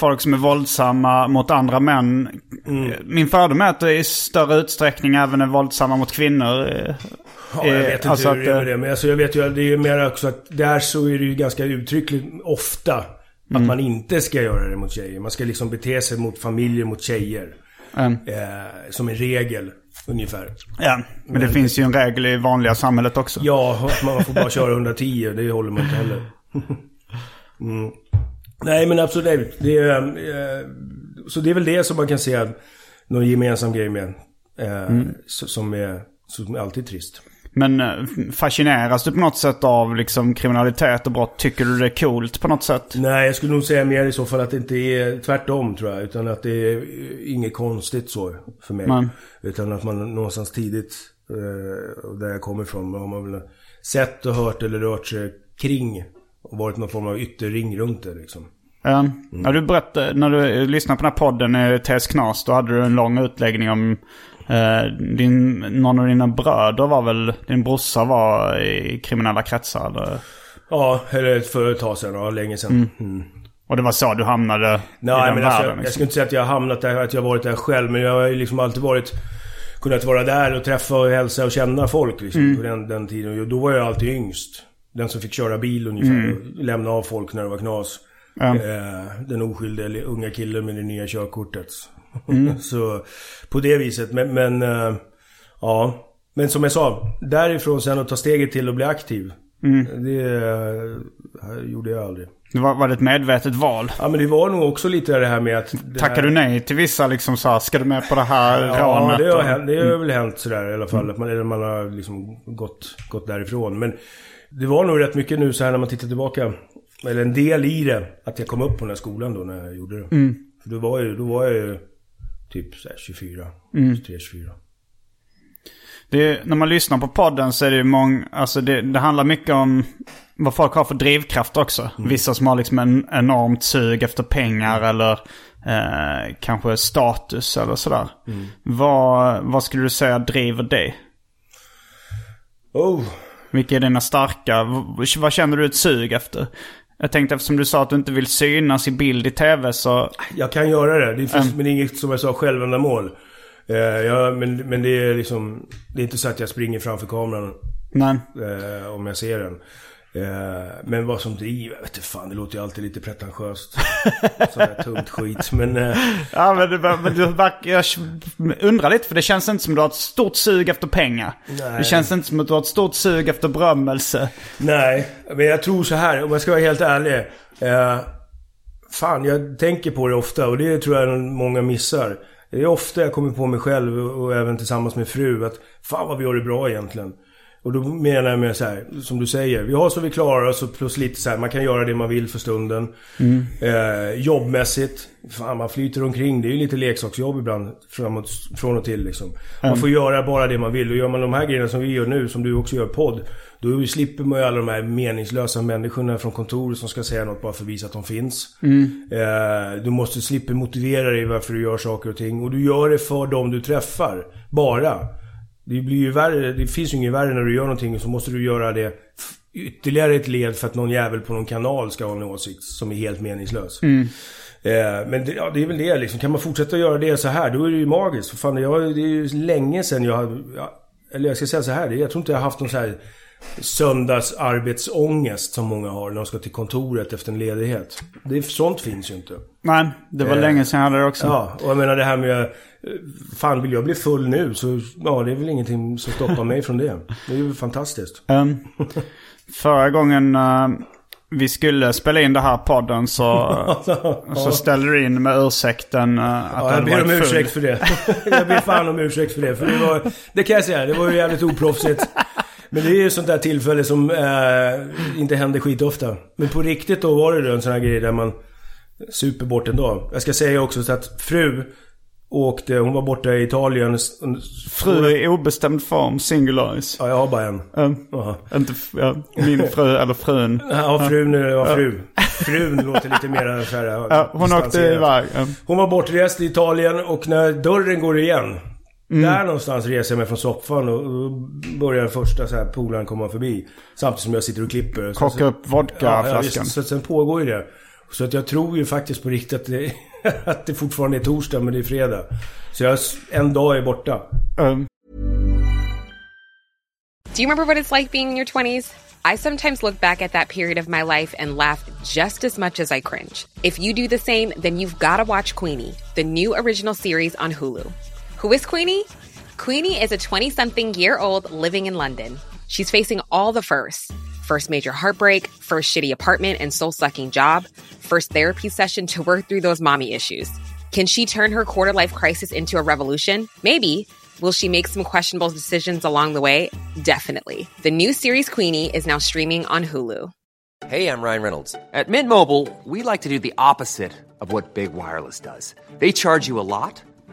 folk som är våldsamma mot andra män... Mm. eh, Min fördom är att det i större utsträckning även är våldsamma mot kvinnor. eh, Ja, jag eh, vet inte alltså hur det är med det. Men alltså jag vet ju att det är mer också att där så är det ju ganska uttryckligt ofta att man inte ska göra det mot tjejer. Man ska liksom bete sig mot familjer, mot tjejer. Eh, som en regel, ungefär. Ja, men det finns ju en regel i vanliga samhället också. Ja, att man får bara köra 110, det håller man inte heller. Mm. Nej men absolut. Det är, eh, så det är väl det som man kan se någon gemensam grej med. Eh, så, som, är, som är alltid trist. Men eh, fascineras du på något sätt av liksom kriminalitet och brott? Tycker du det är coolt på något sätt? Nej, jag skulle nog säga mer i så fall att det inte är tvärtom tror jag. Utan att det är inget konstigt så för mig. Nej. Utan att man någonstans tidigt, eh, där jag kommer ifrån, har man väl sett och hört eller rört sig kring. Och varit någon form av ytterring runt det liksom. Mm. Ja, du berättade, när du eh, lyssnade på den här podden, eh, TS Knas, då hade du en lång utläggning om eh, din, någon av dina bröder var väl, din brorsa var i kriminella kretsar eller? Ja, eller för ett tag sedan, ja, länge sedan. Mm. Och det var så du hamnade i Nej, den men alltså, världen? jag, jag liksom. skulle inte säga att jag har hamnat där, att jag har varit där själv. Men jag har ju liksom alltid varit... Kunnat vara där och träffa och hälsa och känna folk liksom. Mm. På den, den tiden. Och då var jag alltid yngst. Den som fick köra bil ungefär. Mm. Och lämna av folk när det var knas. Eh, den oskyldiga unga killen med det nya körkortet. Mm. <laughs> Så på det viset. Men, men eh, ja. Men som jag sa, därifrån sen att ta steget till att bli aktiv. Mm. Det eh, gjorde jag aldrig. Det var, var det ett medvetet val? Ja men det var nog också lite det här med att... här... du nej till vissa liksom så här, ska du med på det här Ja, rånet? det har, och- hänt, det har väl hänt sådär i alla fall. Att man, eller man har liksom gått, gått därifrån. Men det var nog rätt mycket nu så här när man tittar tillbaka. Eller en del i det. Att jag kom upp på den här skolan då när jag gjorde det. För då var, jag, då var jag ju typ så här 24. 23, 24. Det är, när man lyssnar på podden så är det ju många, alltså det, det handlar mycket om vad folk har för drivkraft också. Vissa som har liksom en enormt sug efter pengar eller eh, kanske status eller sådär. Vad, vad skulle du säga driver dig? Oh! Vilka är dina starka, vad känner du ett sug efter? Jag tänkte eftersom du sa att du inte vill synas i bild i tv så... Jag kan göra det. Det finns, men det är inget som jag sa självändamål. Eh, ja, men, men det är liksom... Det är inte så att jag springer framför kameran. Nej. eh, om jag ser den. Eh, men vad som driver, vet inte fan, det låter ju alltid lite pretentiöst. <laughs> Sådär tungt skit. Men eh, Ja men, det, men du, jag undrar lite för det känns inte som att du har ett stort sug efter pengar. Nej. Det känns inte som att du har ett stort sug efter berömmelse. nej, men jag tror så här, om jag ska vara helt ärlig. Eh, fan, jag tänker på det ofta och det tror jag många missar. Det är ofta jag kommer på mig själv och, även tillsammans med fru att fan vad vi gör det bra egentligen. Och då menar jag med så här, som du säger, vi har så vi klarar oss plus lite så här, man kan göra det man vill för stunden. Eh, jobbmässigt, fan man flyter omkring, det är ju lite leksaksjobb ibland framåt, från och till liksom. Man får göra bara det man vill och gör man de här grejerna som vi gör nu, som du också gör podd. Då slipper man ju alla de här meningslösa människorna från kontoret som ska säga något bara för att visa att de finns. Eh, du måste slippa motivera dig varför du gör saker och ting. Och du gör det för dem du träffar. Bara. Det blir ju värre. Det finns ju inget värre när du gör någonting så måste du göra det ytterligare ett led för att någon jävel på någon kanal ska ha en åsikt som är helt meningslös. Eh, men det, ja, det är väl det liksom. Kan man fortsätta göra det så här, då är det ju magiskt. För fan, jag, det är ju länge sedan jag har... Eller jag ska säga så här, jag tror inte jag har haft någon så här söndagsarbetsångest som många har när de ska till kontoret efter en ledighet. Det, sånt finns ju inte. Nej, det var Eh, länge sedan jag hade det också. Ja, och jag menar det här med... eh, Fan, vill jag bli full nu så... Ja, det är väl ingenting som stoppar mig från det. Det är ju fantastiskt. Um, <laughs> förra gången, uh, vi skulle spela in det här podden så, <laughs> så ställde du in med ursäkten eh, att Ja, jag ber om full. ursäkt för det. <laughs> jag ber fan om ursäkt för det. För det var, det kan jag säga, det var ju jävligt oproffsigt. Men det är ju ett sånt där tillfälle som eh, inte händer skitofta. Men på riktigt då var det en sån här grej där man super bort en dag. Jag ska säga också så att fru åkte, hon var borta i Italien. Fru i obestämd form, singularis. Ja, jag har bara en. Um, Ja. inte ja, min fru eller frun. Ja, frun var fru. Frun låter lite mer så här, <laughs> Ja, hon åkte iväg. Um, Hon var bortrest i Italien och när dörren går igen. Mm. Där någonstans reser jag mig från soffan och börjar den första så här polaren komma förbi. Samtidigt som jag sitter och klipper. Korka upp Ja, vodkaflaskan. visst. så sen pågår ju det. Så att jag tror ju faktiskt på riktigt att det, <laughs> att det fortfarande är torsdag men det är fredag. Så jag, en dag är borta. Um, Do you remember what it's like being in your 20s? I sometimes look back at that period of my life and laugh just as much as I cringe. If you do the same, then you've got to watch Queenie, the new original series on Hulu. Who is Queenie? Queenie is a 20 something year old living in London. She's facing all the firsts first major heartbreak, first shitty apartment and soul sucking job, first therapy session to work through those mommy issues. Can she turn her quarter life crisis into a revolution? Maybe. Will she make some questionable decisions along the way? Definitely. The new series Queenie is now streaming on Hulu. Hey, I'm Ryan Reynolds. At Mint Mobile, we like to do the opposite of what Big Wireless does. They charge you a lot,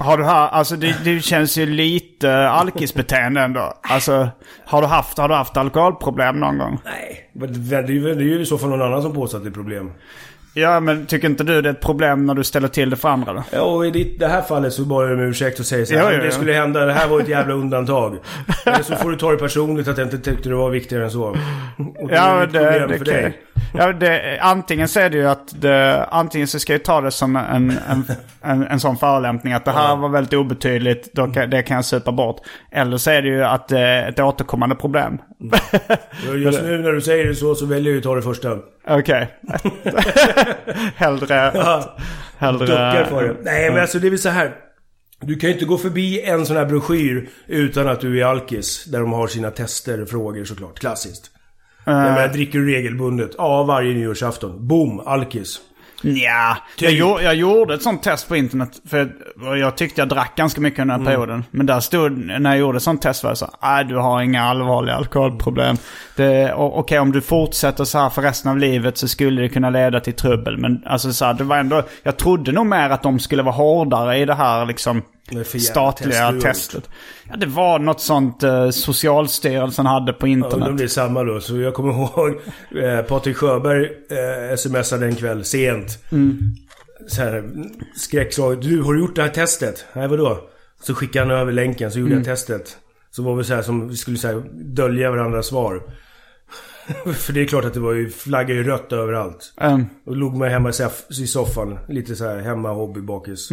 har du här, alltså det, det känns ju lite alkisbeteende ändå. Alltså, har du haft, har du haft alkoholproblem någon gång? Nej. Det är ju, det är ju i så fall någon annan som påstår att det är problem. Ja, men tycker inte du det är ett problem när du ställer till det för andra då? Ja, och i ditt, det här fallet så bara om ursäkt och säger så här, Ja, ja, "Om det ja. skulle hända, det här var ett jävla undantag. <laughs> Eller så får du ta det personligt att jag inte tyckte det var viktigare än så. Och är Ja, det, problem det, för dig. ja det, antingen så är det ju att det, antingen så ska jag ta det som en, en, en, en sån förolämpning att det här var väldigt obetydligt, då kan, det kan jag supa bort. Eller så är det ju att det är ett återkommande problem. Just nu när du säger det så, så väljer jag ju att ta det första. Okej. <laughs> hellre... hellre... Duckar för det. Nej, men alltså det är väl så här. Du kan ju inte gå förbi en sån här broschyr utan att du är alkis. Där de har sina tester och frågor såklart. Klassiskt. Jag menar, dricker du regelbundet? Ja, varje nyårsafton. Boom, alkis. Ja, Typ. jag, gjorde, jag gjorde ett sånt test på internet. För jag, jag tyckte jag drack ganska mycket under den Mm. perioden. Men där stod, när jag gjorde ett sånt test var jag så nej du har inga allvarliga alkoholproblem. Okej om du fortsätter så här för resten av livet så skulle det kunna leda till trubbel. Men alltså så här, det var ändå, jag trodde nog mer att de skulle vara hårdare i det här liksom Statliga testet. Ja det var något sånt eh, Socialstyrelsen hade på Ja, internet. om det är samma då. Så jag kommer <laughs> ihåg eh, Patrik Sjöberg eh, smsade en kväll sent. Så här skräckslaget. Du, har du gjort det här testet? Nej, vadå? Så skickade han över länken, så gjorde jag testet. Så var vi så här som vi skulle så här, dölja varandras svar. <laughs> För det är klart att det var ju, flaggade ju rött överallt. Ehm, Och låg man hemma i soff- i soffan. Lite så här hemma hobbybakis.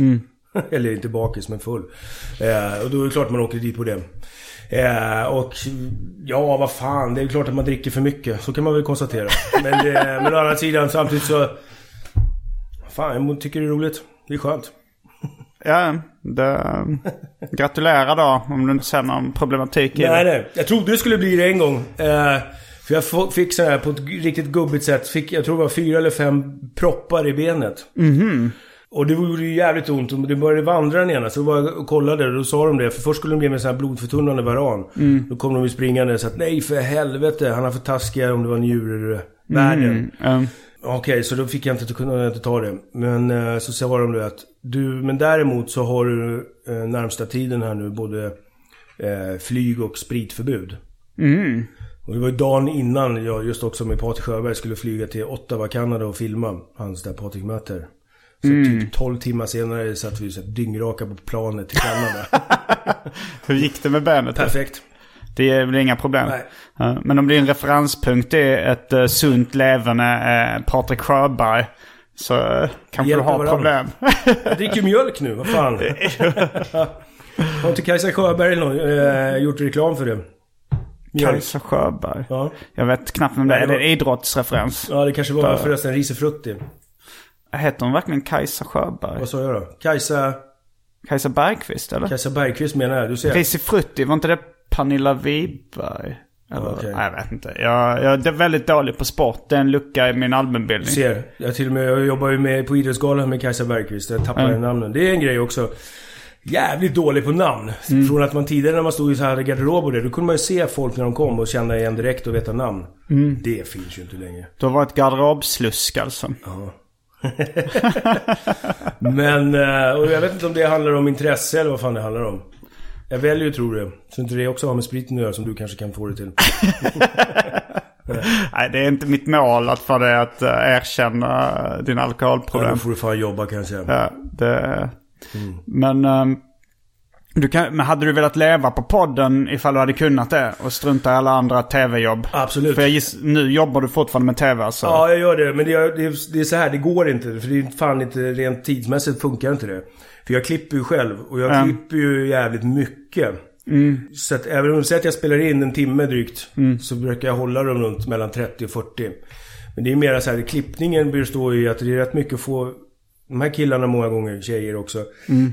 <laughs> Eller inte bakis men full. Eh, och då är det klart man åker dit på det. Eh, och ja, vad fan. Det är klart att man dricker för mycket. Så kan man väl konstatera. Men, det, men å andra sidan samtidigt så... Fan, jag tycker det är roligt. Det är skönt. ja, det, gratulerar då om du inte ser någon problematik i Nej, det. nej. Jag trodde det skulle bli det en gång. Eh, för jag fick så här på ett riktigt gubbigt sätt. Fick, jag tror det var fyra eller fem proppar i benet. Och det gjorde ju jävligt ont. Och det började vandra den ena. Så jag var och kollade och då sa de det. För först skulle de ge mig sån här blodförtunnande varan. Då kom de ju springande så att nej för helvete. Han har för taskiga om det var njurvärden. Ehm, Okej, så då fick jag inte, kunde jag inte ta det. Men eh, så sa de det att du, men däremot så har du eh, närmsta tiden här nu både eh, flyg och spritförbud. Mm. Och det var ju dagen innan jag just också med Patrik Sjöberg skulle flyga till Ottawa, Kanada och filma hans där Patrik möter. Så typ 12 timmar senare satt vi så dyngraka på planet till Kanada. <laughs> Hur gick det med då? Perfekt. Det är väl inga problem? Nej. Men om din referenspunkt är ett uh, sunt levande uh, Patrik Sjöberg. Så uh, kanske du har problem. Jag dricker mjölk nu, vad fan. <laughs> Har inte Kajsa Sjöberg någon, eh, gjort reklam för det? Mjölk. Kajsa Sjöberg. Ja. Jag vet knappt vem det är. Nej, Är det det var- en idrottsreferens? ja, det kanske var förresten Risifrutti. Heter hon verkligen Kajsa Sjöberg? Vad sa jag då? Kajsa, Kajsa Bergqvist eller? Kajsa Bergqvist menar jag. Du ser. Risifrutti, var inte det Pernilla Wiberg? Eller? Okej. Nej, jag vet inte. Jag, jag är väldigt dålig på sport. Det är en lucka i min allmänbildning. ser. Jag till och med, jag jobbar ju med på Idrottsgalan med Kajsa Bergqvist. Jag tappar Mm. namnen. Det är en grej också. Jävligt dålig på namn. Mm. Från att man tidigare när man stod i så här garderob och det, då kunde man ju se folk när de kom och känna igen direkt och veta namn. Mm. Det finns ju inte längre. Du har varit garderobslusk alltså. <laughs> Men, eh, och jag vet inte om det handlar om intresse eller vad fan det handlar om. Jag väljer ju att tro det. Så inte det också har med spriten att göra som du kanske kan få det till. <laughs> Nej, det är inte mitt mål att få dig att uh, erkänna din Ja, alkoholproblem. då får du fan jobba kanske. Ja, det... Men, ehm, du kan, men hade du velat leva på podden ifall du hade kunnat det och strunta i alla andra tv-jobb? Absolut. För jag giss, nu jobbar du fortfarande med tv alltså? Ja, jag gör det. Men det är, det, det är så här, det går inte. För det är fan inte, rent tidsmässigt funkar inte det. För jag klipper ju själv. Och jag Mm. klipper ju jävligt mycket. Så att även om att jag spelar in en timme drygt. Så brukar jag hålla dem runt mellan 30 och 40. Men det är mer så här, klippningen består ju i att det är rätt mycket att få... De här killarna många gånger, tjejer också,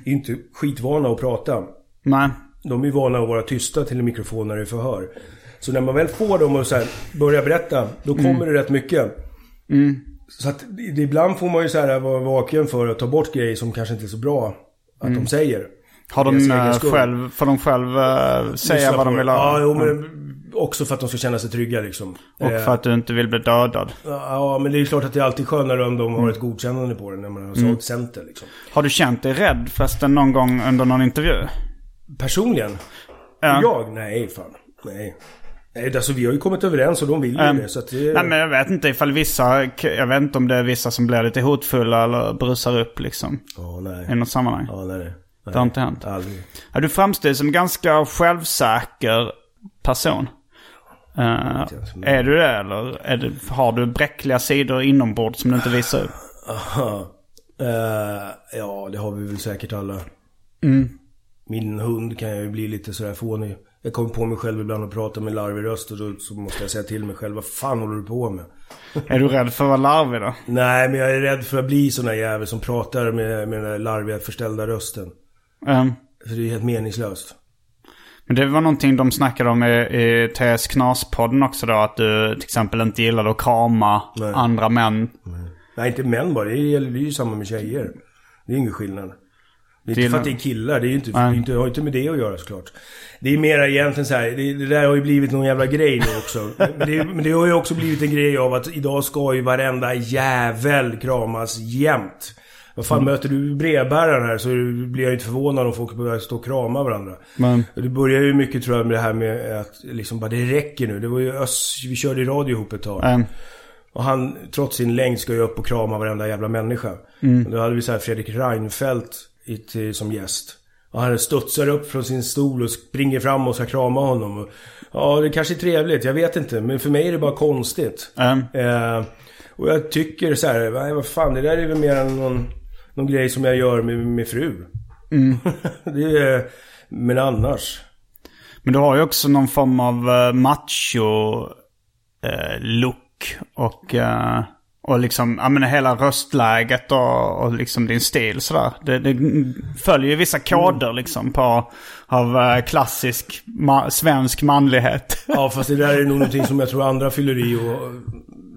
är inte skitvana att prata. Nej. De är vana att vara tysta till en mikrofon när det är förhör. Så när man väl får dem att så här, börja berätta, då kommer det rätt mycket. Så att ibland får man ju så här vara vaken för att ta bort grejer som kanske inte är så bra att de säger. Har de skull. själv, får de själv uh, säga Lyssna vad de vill ha? Ja, jo, men också för att de ska känna sig trygga liksom. Och Eh, för att du inte vill bli dödad. Ja, men det är ju klart att det är alltid skönare om de har ett godkännande på det när man har sålt sänt det liksom. Har du känt dig rädd förresten någon gång under någon intervju? Personligen? Ja. Jag? Nej, fan. Nej. Nej, alltså vi har ju kommit överens och de vill ju Ehm, det. Så att det... Nej men jag vet inte ifall vissa, jag vet inte om det är vissa som blir lite hotfulla eller brusar upp liksom. Ja, nej. I något sammanhang. Ja, nej. nej. Det har inte hänt. Aldrig. Ja, du framstår som en ganska självsäker person. Eh, är du det eller är det, har du bräckliga sidor inombords som du inte visar upp? <laughs> Eh, ja, det har vi väl säkert alla. Mm. Min hund kan jag ju bli lite sådär fånig. Jag kommer på mig själv ibland och pratar med larvig röst och då så måste jag säga till mig själv. Vad fan håller du på med? <laughs> Är du rädd för att vara larvig då? Nej, men jag är rädd för att bli sån där jävel som pratar med, med den där larviga förställda rösten. Ehm, För det är helt meningslöst. Men det var någonting de snackade om i, i TS Knas-podden också då. Att du till exempel inte gillade att krama Nej. andra män. Nej, inte män bara. Det det är ju samma med tjejer. Det är ingen skillnad. Det är inte för att det är killar. Det är inte, det Nej. är inte, har inte med det att göra såklart. Det är mera egentligen så här. Det, det där har ju blivit någon jävla grej nu också. <laughs> men, det, men det har ju också blivit en grej av att idag ska ju varenda jävel kramas jämt. Vad fan, möter du brevbäraren här så blir jag inte förvånad om folk börjar stå och krama varandra. Men, Det börjar ju mycket tror jag med det här med att liksom bara det räcker nu. Det var ju Öss, vi körde i radio ihop ett tag. ehm, Och han, trots sin längd, ska ju upp och krama varenda jävla människa. Och då hade vi så här Fredrik Reinfeldt i, som gäst. Och han studsar upp från sin stol och springer fram och ska krama honom. Och, ja, det kanske är trevligt, jag vet inte. Men för mig är det bara konstigt. ehm, Eh, och jag tycker så här, nej vad fan, det där är väl mer än någon, någon grej som jag gör med min fru. <laughs> det är, men annars. Men du har ju också någon form av uh, macho eh, och, eh, och liksom, ja men hela röstläget och, och liksom din stil sådär. Det, det följer ju vissa koder liksom på, av eh, klassisk ma- svensk manlighet. Ja, fast det där är nog <laughs> någonting som jag tror andra fyller i och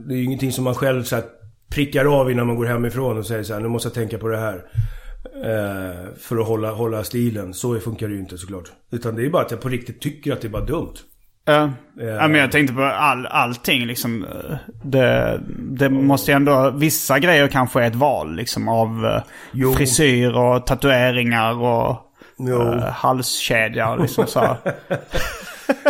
det är ju ingenting som man själv så här, prickar av innan man går hemifrån och säger så här, nu måste jag tänka på det här. Eh, för att hålla, hålla stilen. Så funkar det ju inte såklart. Utan det är bara att jag på riktigt tycker att det är bara dumt. Ja. ja, men jag tänkte på all, allting liksom. eh, Det, det måste ju ändå, vissa grejer kanske är ett val liksom av eh, Jo. frisyr och tatueringar och Jo. uh, halskedja liksom så. <laughs>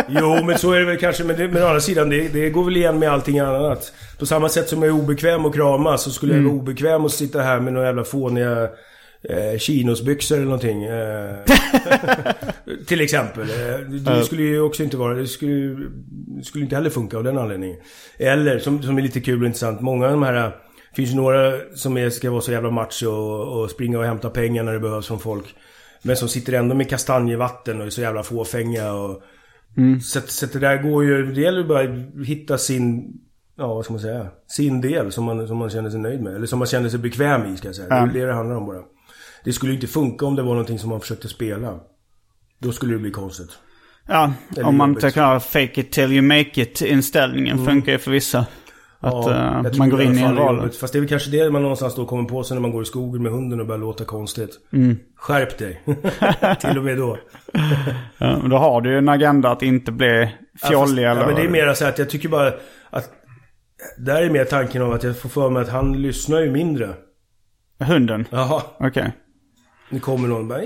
Jo, men så är det väl kanske. Men, det, men å andra sidan, det, det går väl igen med allting annat. På samma sätt som jag är obekväm att krama så skulle jag vara obekväm att sitta här med några jävla fåniga eh, chinosbyxor eller någonting. Eh, <laughs> till exempel. Eh, det skulle ju också inte vara... Det skulle, det skulle inte heller funka av den anledningen. Eller, som, som är lite kul och intressant. Många av de här... Finns ju några som är, ska vara så jävla macho och, och springa och hämta pengar när det behövs från folk. Men som sitter ändå med kastanjevatten och är så jävla fåfänga och... Så, att- så att det där går ju... Det gäller bara att hitta sin... Ja, vad ska man säga? Sin del som man, som man känner sig nöjd med. Eller som man känner sig bekväm i, ska jag säga. Det är det det handlar om bara. Det skulle ju inte funka om det var någonting som man försökte spela. Då skulle det bli konstigt. Ja, Eller om man tänker ha fake it till you make it inställningen funkar ju för vissa. Att Ja, tror man går in i en roll. Fast det är väl kanske det man någonstans då kommer på sig när man går i skogen med hunden och börjar låta konstigt. Mm. Skärp dig. <laughs> Till och med då. <laughs> Ja, då har du ju en agenda att inte bli fjollig ja, eller... Ja, men det är mer så att jag tycker bara att... Där är mer tanken av att jag får för mig att han lyssnar ju mindre. Hunden? Jaha. Okej. Nu kommer någon bara...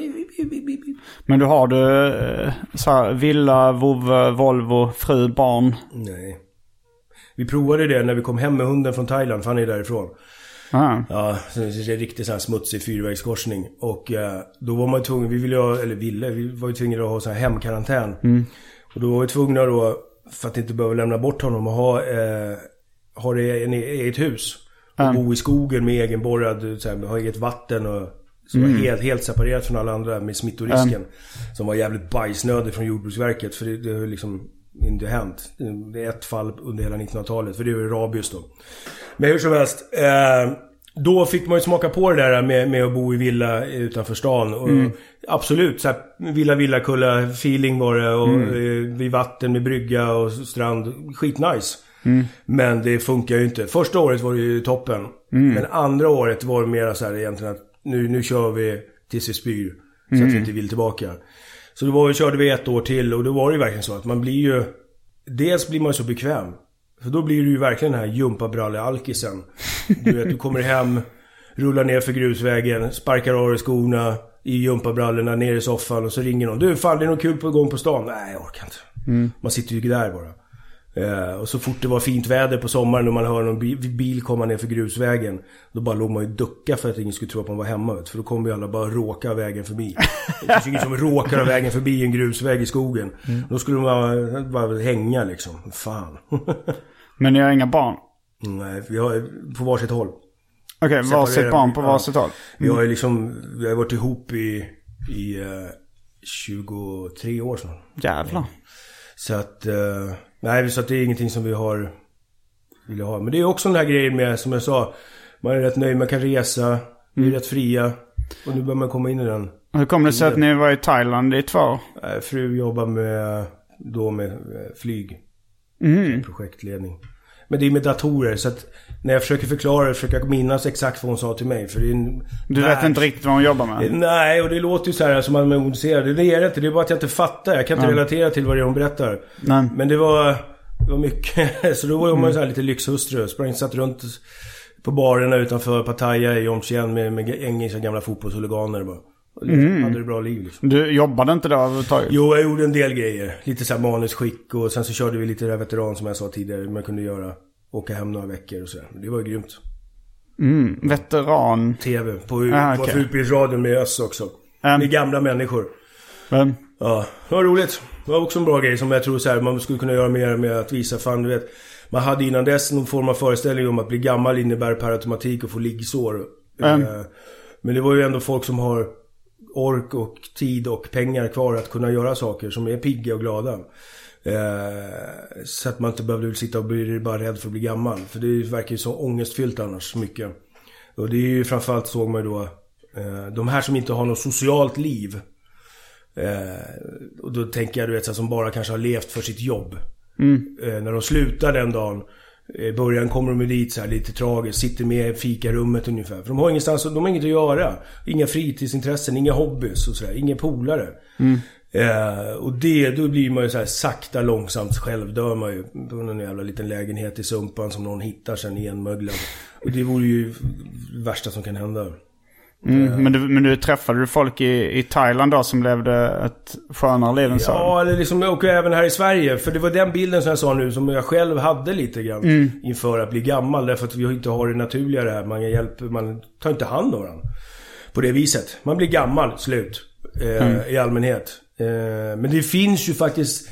Men då har du eh, så här, villa, vovve, Volvo, fru, barn. Nej. Vi provade det när vi kom hem med hunden från Thailand, för han är därifrån. Ah. Ja, så det är en riktigt sån här smutsig fyrvägskorsning. Och eh, då var man tvungen, vi ville ha, eller ville, vi var ju tvungna att ha sån här hemkarantän. Och då var vi tvungna då, för att inte behöva lämna bort honom, att ha, eh, ha det i en e- eget hus. Och bo i skogen med egenborrad, så här, ha eget vatten och så var helt, helt separerat från alla andra med smittorisken. Som var jävligt bajsnödig från Jordbruksverket, för det, det liksom inte hänt. Det är ett fall under hela 1900-talet, för det var ju rabies då. Men hur som helst. Eh, då fick man ju smaka på det där med, med att bo i villa utanför stan. Och Absolut, så här, villa villakulla feeling var det. Och eh, vid vatten med brygga och strand. Skitnice. Men det funkar ju inte. Första året var det ju toppen. Men andra året var det mera så här egentligen att nu, nu kör vi tills vi spyr. Så att vi inte vill tillbaka. Så då var, vi- körde vi ett år till och då var det ju verkligen så att man blir ju... Dels blir man ju så bekväm. För då blir du ju verkligen den här jumpabralle-alkisen. Du vet, du kommer hem, rullar ner för grusvägen, sparkar av dig skorna i jumpabrallorna, ner i soffan och så ringer någon. Du, fan det är något kul på gång på stan. Nej, jag orkar inte. Man sitter ju där bara. Eh, och så fort det var fint väder på sommaren och man hör någon bi- bil komma ner för grusvägen. Då bara låg man ju ducka för att ingen skulle tro att man var hemma. Vet, för då kommer ju alla bara råka vägen förbi. <laughs> Det finns ingen som råkar av vägen förbi en grusväg i skogen. Då skulle de bara, bara hänga liksom. Fan. <laughs> Men ni har inga barn? Nej, vi har på varsitt håll. Okej, varsitt Separera- barn på varsitt håll? Vi har ju liksom, vi har varit ihop i, i eh, 23 år snart. Jävlar. Så att, eh, nej så att det är ingenting som vi har vill ha. Men det är också den här grejen med, som jag sa, man är rätt nöjd, man kan resa, vi är rätt fria. Och nu börjar man komma in i den. Hur kom det sig att ni var i Thailand i två år? Eh, Fru jobbar med, då med eh, flyg. Projektledning. Men det är med datorer så att när jag försöker förklara det försöker jag minnas exakt vad hon sa till mig. För det är en Du vet värld- inte riktigt vad hon jobbar Eh, med? Nej, och det låter ju så här som att man är ointresserad. Det är det inte. Det är bara att jag inte fattar. Jag kan inte relatera till vad det är hon berättar. Nej. Men det var, det var mycket. <laughs> Så då var man ju så här lite lyxhustru. Sprang, satt runt på barerna utanför Pattaya i Jomtien med, med engelska gamla fotbollshuliganer bara. Liksom, Hade det bra liv liksom. Du jobbade inte då överhuvudtaget? Jo, jag gjorde en del grejer. Lite så här manusskick och sen så körde vi lite det här veteran som jag sa tidigare. Man kunde göra. Åka hem några veckor och så. Det var ju grymt. Mm, veteran. TV. På, Ah, på. Utbildningsradion med Öss också. Um. Med gamla människor. Men, Ja, det var roligt. Det var också en bra grej som jag tror så här, man skulle kunna göra mer med att visa, fan du vet. Man hade innan dess någon form av föreställning om att bli gammal innebär per automatik att få liggsår. Mm. Eh, Men det var ju ändå folk som har ork och tid och pengar kvar att kunna göra saker som är pigga och glada. Eh, så att man inte behövde sitta och bli bara rädd för att bli gammal. För det verkar ju så ångestfyllt annars mycket. Och det är ju framförallt såg man ju då eh, de här som inte har något socialt liv. Eh, och då tänker jag du vet så här, som bara kanske har levt för sitt jobb. Eh, när de slutar den dagen. I början kommer de dit så här lite tragiskt, sitter med i fikarummet ungefär. För de har ingenstans, de har inget att göra. Inga fritidsintressen, inga hobbys och sådär. Inga polare. Eh, och det, då blir man ju så här sakta långsamt själv dör man ju. På någon jävla liten lägenhet i Sumpan som någon hittar sen igenmöglad. Och det vore ju det värsta som kan hända. Mm, men, du, men du träffade du folk i, i Thailand då som levde ett skönare liv än så? Ja, eller liksom, och även här i Sverige. För det var den bilden som jag sa nu som jag själv hade lite grann inför att bli gammal. Därför att vi inte har det naturliga det här. Man, hjälper, man tar inte hand om varandra. På det viset. Man blir gammal, slut. Eh, I allmänhet. Eh, men det finns ju faktiskt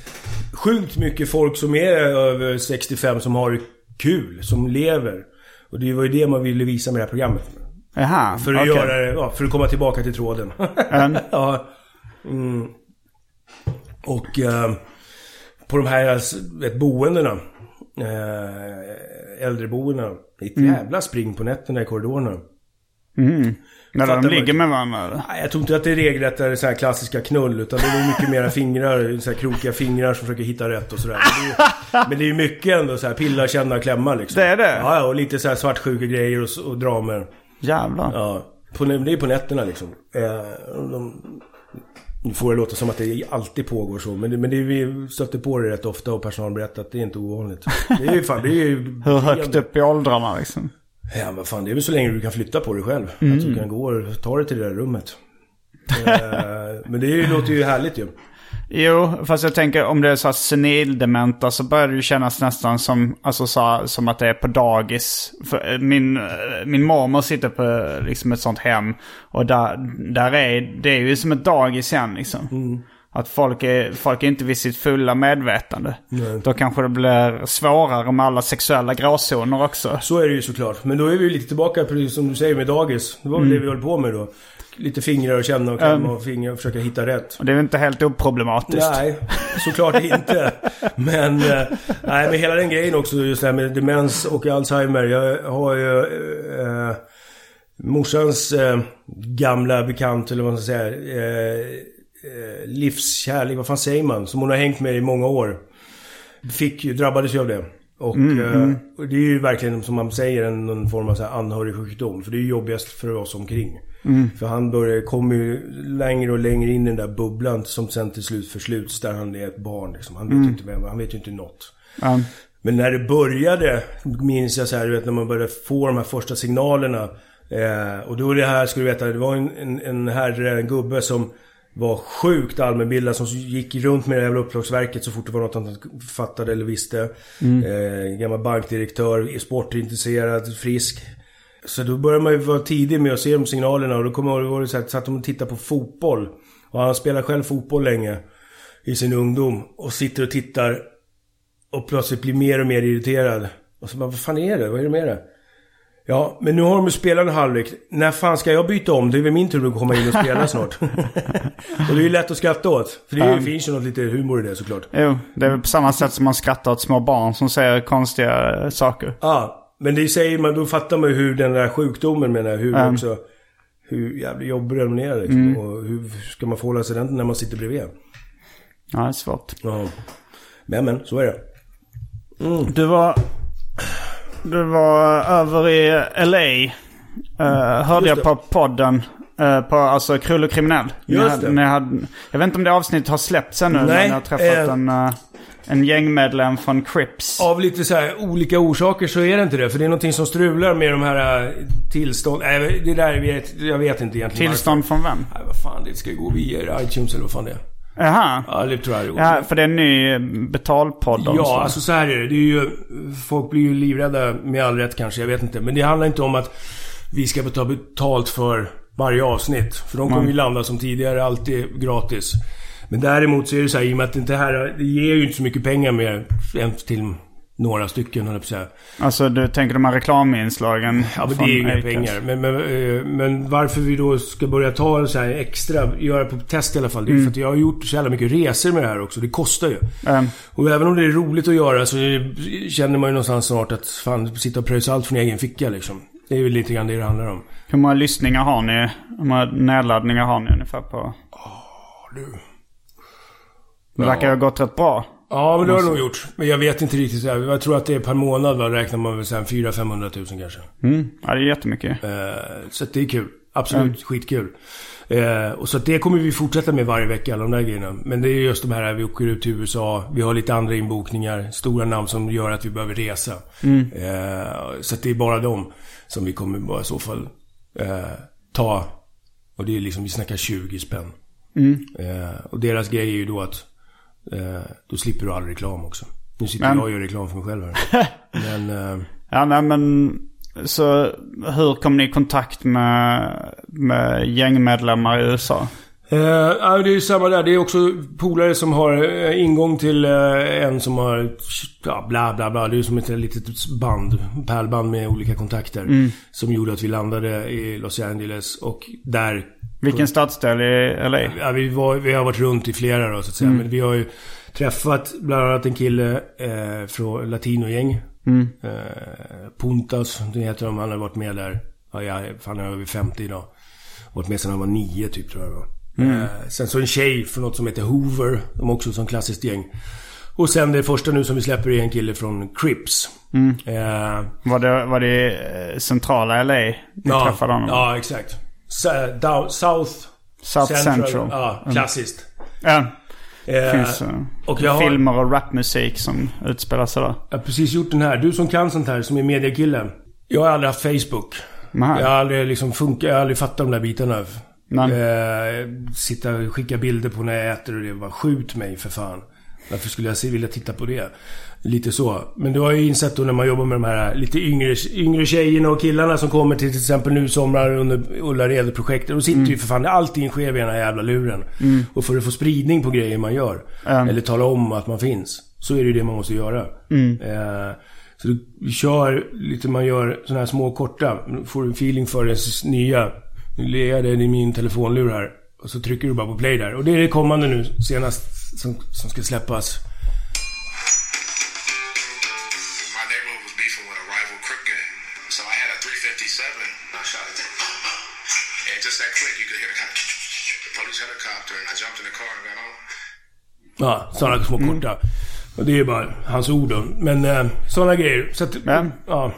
sjukt mycket folk som är över 65 som har kul. Som lever. Och det var ju det man ville visa med det här programmet. Jaha, För att okej. göra det, ja, för att komma tillbaka till tråden. Mm. <laughs> ja. Mm. Och eh, på de här alltså, vet, boendena. Eh, äldreboendena. Det är ett Mm. jävla spring på nätterna i korridorerna. När Fattar de ligger med varandra? Nej, jag tror inte att det är regelrätta så här klassiska knull. Utan det är mycket mera fingrar, så här krokiga fingrar som försöker hitta rätt och sådär. Men det är, <laughs> men det är ju mycket ändå så här pilla, känna, klämma liksom. Det är det? Ja, och lite så här svartsjuka grejer och, och dramer. Jävlar. Ja, på, det är på nätterna liksom. Eh, de, nu får det låta som att det alltid pågår så. Men, det, men det, vi stöter på det rätt ofta och personal berättar att det är inte ovanligt. Det är ju fan, det är ju... <laughs> Hur högt upp i åldrarna liksom? Ja, vad fan, det är väl så länge du kan flytta på dig själv. Att du kan gå och ta dig till det där rummet. eh, <laughs> men det låter ju härligt ju. Jo, fast jag tänker om det är så här senildementa så börjar det ju kännas nästan som, alltså så här, som att det är på dagis. För eh, min, eh, min mormor sitter på eh, liksom ett sånt hem. Och där, där är det är ju som ett dagis igen liksom. Att folk är, folk är inte vid sitt fulla medvetande. Då kanske det blir svårare med alla sexuella gråzoner också. Så är det ju såklart. Men då är vi lite tillbaka det som du säger med dagis. Det var väl det vi höll på med då. Lite fingrar och känna och klämma och fingrar och försöka hitta rätt. Och det är väl inte helt oproblematiskt. Nej, såklart inte. Men, eh, nej, men hela den grejen också just det här med demens och Alzheimer. Jag har ju eh, morsans eh, gamla bekant, eller vad man ska säga, eh, eh, livskärlek, vad fan säger man? Som hon har hängt med i många år. Fick drabbades ju av det. Och, eh, och det är ju verkligen som man säger en, någon form av så här anhörigsjukdom. För det är ju jobbigast för oss omkring. För han börjar, kommer ju längre och längre in i den där bubblan som sen till slut försluts där han är ett barn. Liksom. Han, vet ju inte vem, han vet ju inte något. Ja. Men när det började, minns jag så här, du vet när man började få de här första signalerna. Eh, och då är det här, ska du veta, det var en, en, en herre, en gubbe som var sjukt allmänbildad som gick runt med det jävla uppslagsverket så fort det var något han fattade eller visste. Eh, gammal bankdirektör, sportintresserad, frisk. Så då började man ju vara tidig med att se de signalerna och då kommer jag ihåg, här, satt de och tittade på fotboll. Och han spelar själv fotboll länge. I sin ungdom. Och sitter och tittar och plötsligt blir mer och mer irriterad. Och så bara, vad fan är det? Vad är det med det? Ja, men nu har de ju spelat en halvlek. När fan ska jag byta om? Det är väl min tur att komma in och spela <laughs> snart. och det är ju lätt att skratta åt. För det ju- finns ju något lite humor i det såklart. Jo, det är på samma sätt som man skrattar åt små barn som säger konstiga eh, saker. Ja, men det säger man, då fattar man ju hur den där sjukdomen menar hur Mm. också... Hur jävla jobbig den är liksom. Och hur ska man förhålla sig den när man sitter bredvid? Ja, det är svårt. Ja. Men men, så är det. Du var... Du var över i LA. Uh, hörde jag på podden. eh, på alltså Krull och Kriminell. Just. Ni hade, jag vet inte om det avsnittet har släppts ännu. Nej, Men jag har träffat eh, en, eh, en gängmedlem från Crips. Av lite så här olika orsaker så är det inte det. För det är någonting som strular med de här äh, tillstånd... Nej, det där vet, jag vet inte egentligen Tillstånd från vem? varför. Nej, vad fan. Det ska gå via iTunes eller vad fan det är. Jaha. Ja, det tror jag det går. Ja, för det är en ny eh, betalpodd så. Ja, alltså så här är det. det är ju, folk blir ju livrädda med all rätt kanske, jag vet inte. Men det handlar inte om att vi ska ta betalt för varje avsnitt. För de kommer ju landa som tidigare, alltid gratis. Men däremot så är det så här, i och med att det här, det ger ju inte så mycket pengar mer än till några stycken, höll jag på att säga. Alltså du tänker de här reklaminslagen Ja, men det är ju inga pengar. Men, men, eh, men varför vi då ska börja ta så här extra, göra på test i alla fall. Det är Mm. för att jag har gjort så jävla mycket resor med det här också. Det kostar ju. Ehm, Och även om det är roligt att göra så känner man ju någonstans snart att fan, sitta och pröjsa allt från egen ficka liksom. Det är väl lite grann det det handlar om. hur många lyssningar har ni? Hur många nedladdningar har ni ungefär på? Det verkar ha gått rätt bra. Ja, men det har det nog gjort. Men jag vet inte riktigt. Jag tror att det är per månad va, räknar man väl sen 400 500 000 kanske. Mm. Ja, det är jättemycket. Eh, så det är kul. Absolut skitkul. Eh, och så det kommer vi fortsätta med varje vecka, alla de där grejerna. Men det är just de här, vi åker ut till USA, vi har lite andra inbokningar, stora namn som gör att vi behöver resa. Eh, så det är bara dem som vi kommer bara i så fall eh, ta. Och det är liksom, vi snackar 20 spänn. Eh, och deras grej är ju då att då slipper du all reklam också. Nu sitter Men- jag och gör reklam för mig själv här. <laughs> Men... Eh, Ja, nej men... Så hur kom ni i kontakt med, med gängmedlemmar i USA? Eh, det är ju samma där. Det är också polare som har eh, ingång till eh, en som har... Ja, bla bla bla. Det är som ett litet band. Pärlband med olika kontakter. Som gjorde att vi landade i Los Angeles och där... Vilken stadsdel i LA? Ja, vi, var, vi har varit runt i flera då så att säga. Men vi har ju träffat bland annat en kille eh, från Latinogäng. Eh, Puntas, det heter de. Han har varit med där. Ja, jag, han är över 50 idag. Varit med sedan han var nio typ tror jag var. Eh, sen så en tjej från något som heter Hoover. De är också som klassiskt gäng. Och sen det första nu som vi släpper är en kille från Crips. Eh, Var det, var det eh, centrala LA ni träffade honom? Ja, exakt. South, South Central. Ja, klassiskt. Ja. Eh, finns eh, och jag har- filmer och rapmusik som utspelar sig där. Jag har precis gjort den här. Du som kan sånt här, som är mediakille. Jag har aldrig haft Facebook. Nej. Jag har aldrig liksom funkat, jag har aldrig fattat de där bitarna. Nej. Eh, sitta och skicka bilder på när jag äter och det. Bara skjut mig för fan. Varför skulle jag vilja titta på det? Lite så. Men du har ju insett då när man jobbar med de här lite yngre, yngre tjejerna och killarna som kommer till till exempel nu somrar under Ullared-projektet. Då sitter ju för fan, allting sker vid den här jävla luren. Och för att få spridning på grejer man gör. Eller tala om att man finns. Så är det ju det man måste göra. Eh, så du, kör lite, man gör sådana här små korta. Får en feeling för det s- nya. Nu ler jag det i min telefonlur här. Och så trycker du bara på play där. Och det är det kommande nu senast som, som ska släppas. Ja, sådana små korta. Och det är bara hans ord då. Men eh, sådana grejer. Så att, Ja. ja.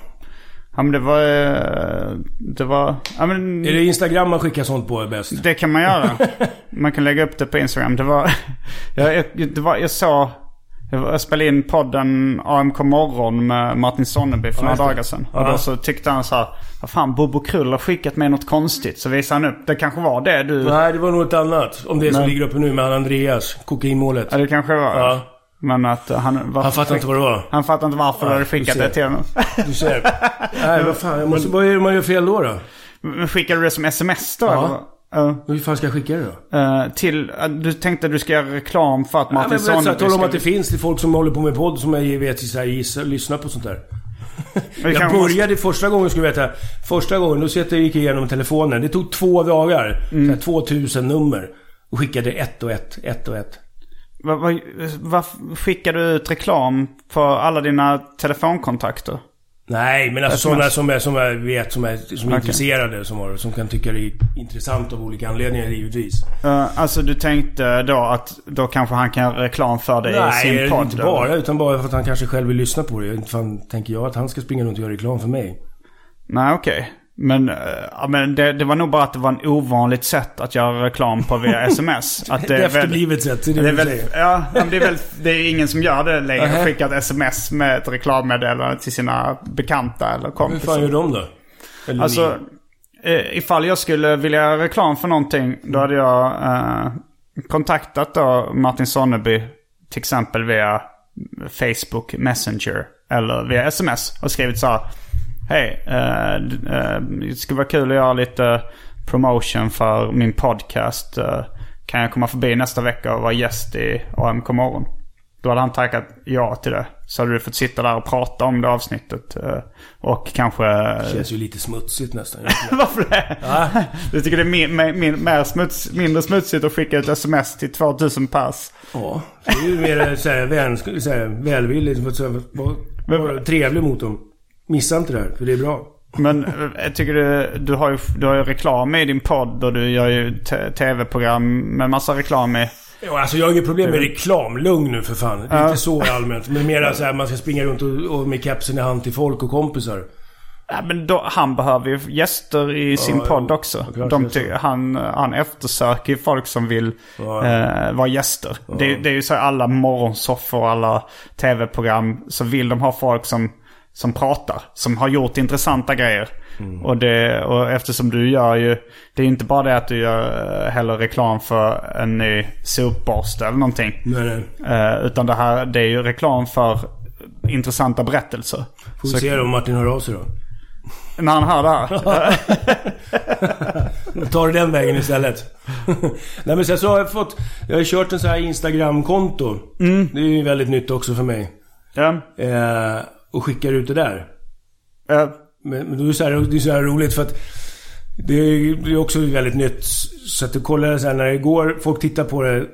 Ja men det var... eh, Det var... Ja men... Är det Instagram man skickar sånt på bäst? Det kan man göra. <laughs> Man kan lägga upp det på Instagram. Det var... <laughs> Jag, det var, jag såg... Jag, var- spelade in podden AMK morgon med Martin Sonneby för några just det. dagar sedan. Och Ja. då så tyckte han så här... Vad fan, Bobo Krull har skickat mig något konstigt. Så visade han upp. Det kanske var det du... Nej, det var något annat. Om det som Nej. ligger uppe nu med han Andreas. Kokainmålet. Ja, det kanske var. Ja. Men att han... varför- Han fattar inte vad det var. Han fattar inte varför du hade skickat det till honom. <laughs> Du ser. Nej, vad fan. Jag måste, vad är det man gör fel då då? Men skickade du det som sms då? Ja. Ja. Hur fan ska jag skicka det då? Eh, till, eh, du tänkte att du ska göra reklam för att Ja, Martin berätta, Sonneby tala om ska- att det finns det folk som håller på med podd som jag vet så här, gissar, lyssnar på sånt där. Jag började första gången, du veta. Första gången, då satt jag gick igenom telefonen. Det tog två dagar. Mm. Så här, 2000 nummer. Och skickade ett och ett, ett och ett. Vad vad- vad skickar du ut reklam för alla dina telefonkontakter? Nej, men alltså sådana som, är, som jag vet, som är, som är Okej. intresserade, som, har, som kan tycka det är intressant av olika anledningar givetvis. Uh, alltså du tänkte då att då kanske han kan göra reklam för dig i Nej, sin podd? inte då? bara. Utan bara för att han kanske själv vill lyssna på det. Inte fan tänker jag att han ska springa runt och göra reklam för mig. Nej, okej. Men, eh, ja, men det, det var nog bara att det var en ovanligt sätt att göra reklam på via <laughs> sms. Att Ett är efterblivet sätt, det är det det är du väl, säger. ja, men det är väl det är ingen som gör det längre. Nähä. Skickar ett sms med ett reklammeddelande till sina bekanta eller Hur kompisar. fan gör de då? Eller Alltså, eh, ifall jag skulle vilja göra reklam för någonting, då hade jag eh, kontaktat då Martin Sonneby, till exempel via Facebook Messenger eller via sms och skrivit så här. Hej, eh, eh, det skulle vara kul att göra lite promotion för min podcast. Eh, kan jag komma förbi nästa vecka och vara gäst i AMK morgon? Då hade han tackat ja till det. Så hade du fått sitta där och prata om det avsnittet. Och kanske... Det känns ju lite smutsigt nästan. <laughs> Varför det? Du tycker det är min, min, mer smuts, mindre smutsigt att skicka ett sms till 2000 pers? Ja, det är ju mer såhär, vän, såhär, välvilligt. för att Var, var trevlig mot dem. Missa inte det här, för det är bra. Men eh, jag tycker du, du, har ju, du har ju reklam i din podd och du gör ju tv-program med massa reklam i. Ja, alltså jag har inget problem med reklam. Lugn nu för fan. Det är inte så allmänt. Men mer så här, man ska springa runt och, och med kepsen i hand till folk och kompisar. Ja, men då, han behöver ju gäster i sin Ja, podd jo, också. De, han, han eftersöker folk som vill Ja. eh, vara gäster. Det, det är ju så alla morgonsoffor och alla tv-program så vill de ha folk som, som pratar. Som har gjort intressanta grejer. Mm. Och, det, och eftersom du gör ju, det är inte bara det att du gör eh, heller reklam för en ny sopborste eller någonting. Nej, nej. Eh, utan det här, det är ju reklam för intressanta berättelser. Får vi Så- se om Martin hör av sig då. När han hör det här. <laughs> Då tar du den vägen istället. <laughs> Nej men sen så har jag fått... Jag har kört en så här Instagram-konto. Det är ju väldigt nytt också för mig. ja. Eh, och skickar ut det där. Eh, Men, men då är det, så här, det är så här roligt för att... Det är, det också väldigt nytt. Så att du kollar så här när det går... Folk tittar på det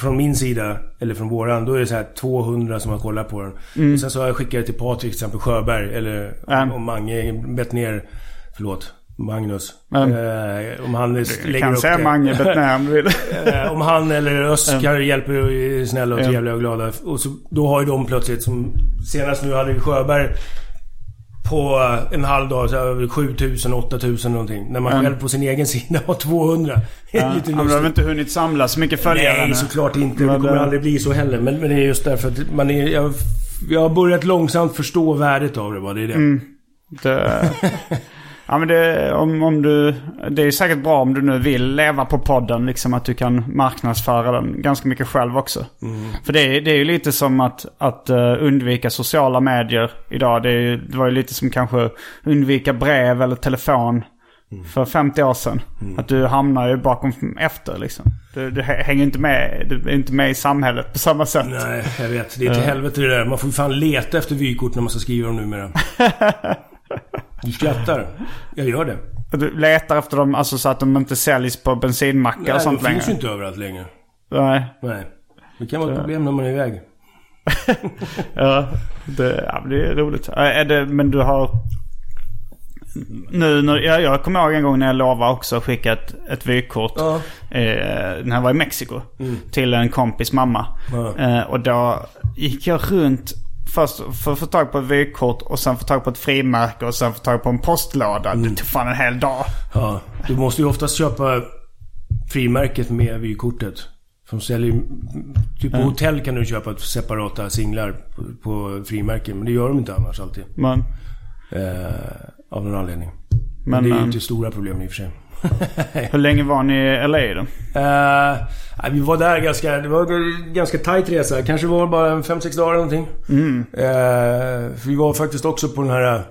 från min sida, eller från våran, då är det så här 200 som har kollat på den. Och sen så har jag skickat det till Patrik, till exempel Sjöberg, eller Mm. om Mange, bett ner, förlåt, Magnus. Mm. Eh, om han lägger kan upp säga det. Mange vill. Eh, om han eller Oskar hjälper och är snälla och trevliga och glada. Och så, då har ju de plötsligt, som senast nu hade vi Sjöberg på en halv dag, så över 7000, 8000 någonting. När man Mm. själv på sin egen sida har 200. <laughs> Det är Ja, lite han har väl inte hunnit samla så mycket följare Nej, såklart inte. Det Men kommer aldrig bli så heller. Men, men det är just därför att man är... Jag, jag har börjat långsamt förstå värdet av det bara. Det är det. Mm. Det, <laughs> ja, men det, om, om du, det är säkert bra om du nu vill leva på podden. Liksom att du kan marknadsföra den ganska mycket själv också. För det, är- det är ju lite som att, att eh, undvika sociala medier idag. Det, är, det var ju lite som kanske undvika brev eller telefon för 50 år sedan. Att du hamnar ju bakom efter liksom. Du, du hä- hänger inte med, du är inte med i samhället på samma sätt. Nej, jag vet. Det är till helvete det där. Man får ju fan leta efter vykort när man ska skriva dem numera. <laughs> Du skrattar. Jag gör det. Du letar efter dem alltså så att de inte säljs på bensinmackar Nej, och sånt de längre. finns ju inte överallt längre. Nej. Nej. Det kan vara ett problem när man är iväg. <laughs> Ja, det, ja, det är roligt. Äh, Är det, men du har... Nu när, ja, jag kommer ihåg en gång när jag lovade också att skicka ett, ett vykort. Ja. Eh, när jag var i Mexiko. Till en kompis mamma. Ja. Eh, och då gick jag runt först för att få tag på ett vykort och sen få tag på ett frimärke och sen få tag på en postlåda. Det tog fan en hel dag. Ja. Du måste ju oftast köpa frimärket med vykortet. Som säljer... Typ på hotell kan du köpa separata singlar på, frimärken. Men det gör de inte annars alltid. Men, Eh, av någon anledning. Men, men, det är ju inte stora problem i och för sig. <laughs> hur länge var ni i LA då? Nej, vi var där ganska... Det var en ganska tajt resa. Kanske var bara 5-6 dagar någonting. Eh, för vi var faktiskt också på den här...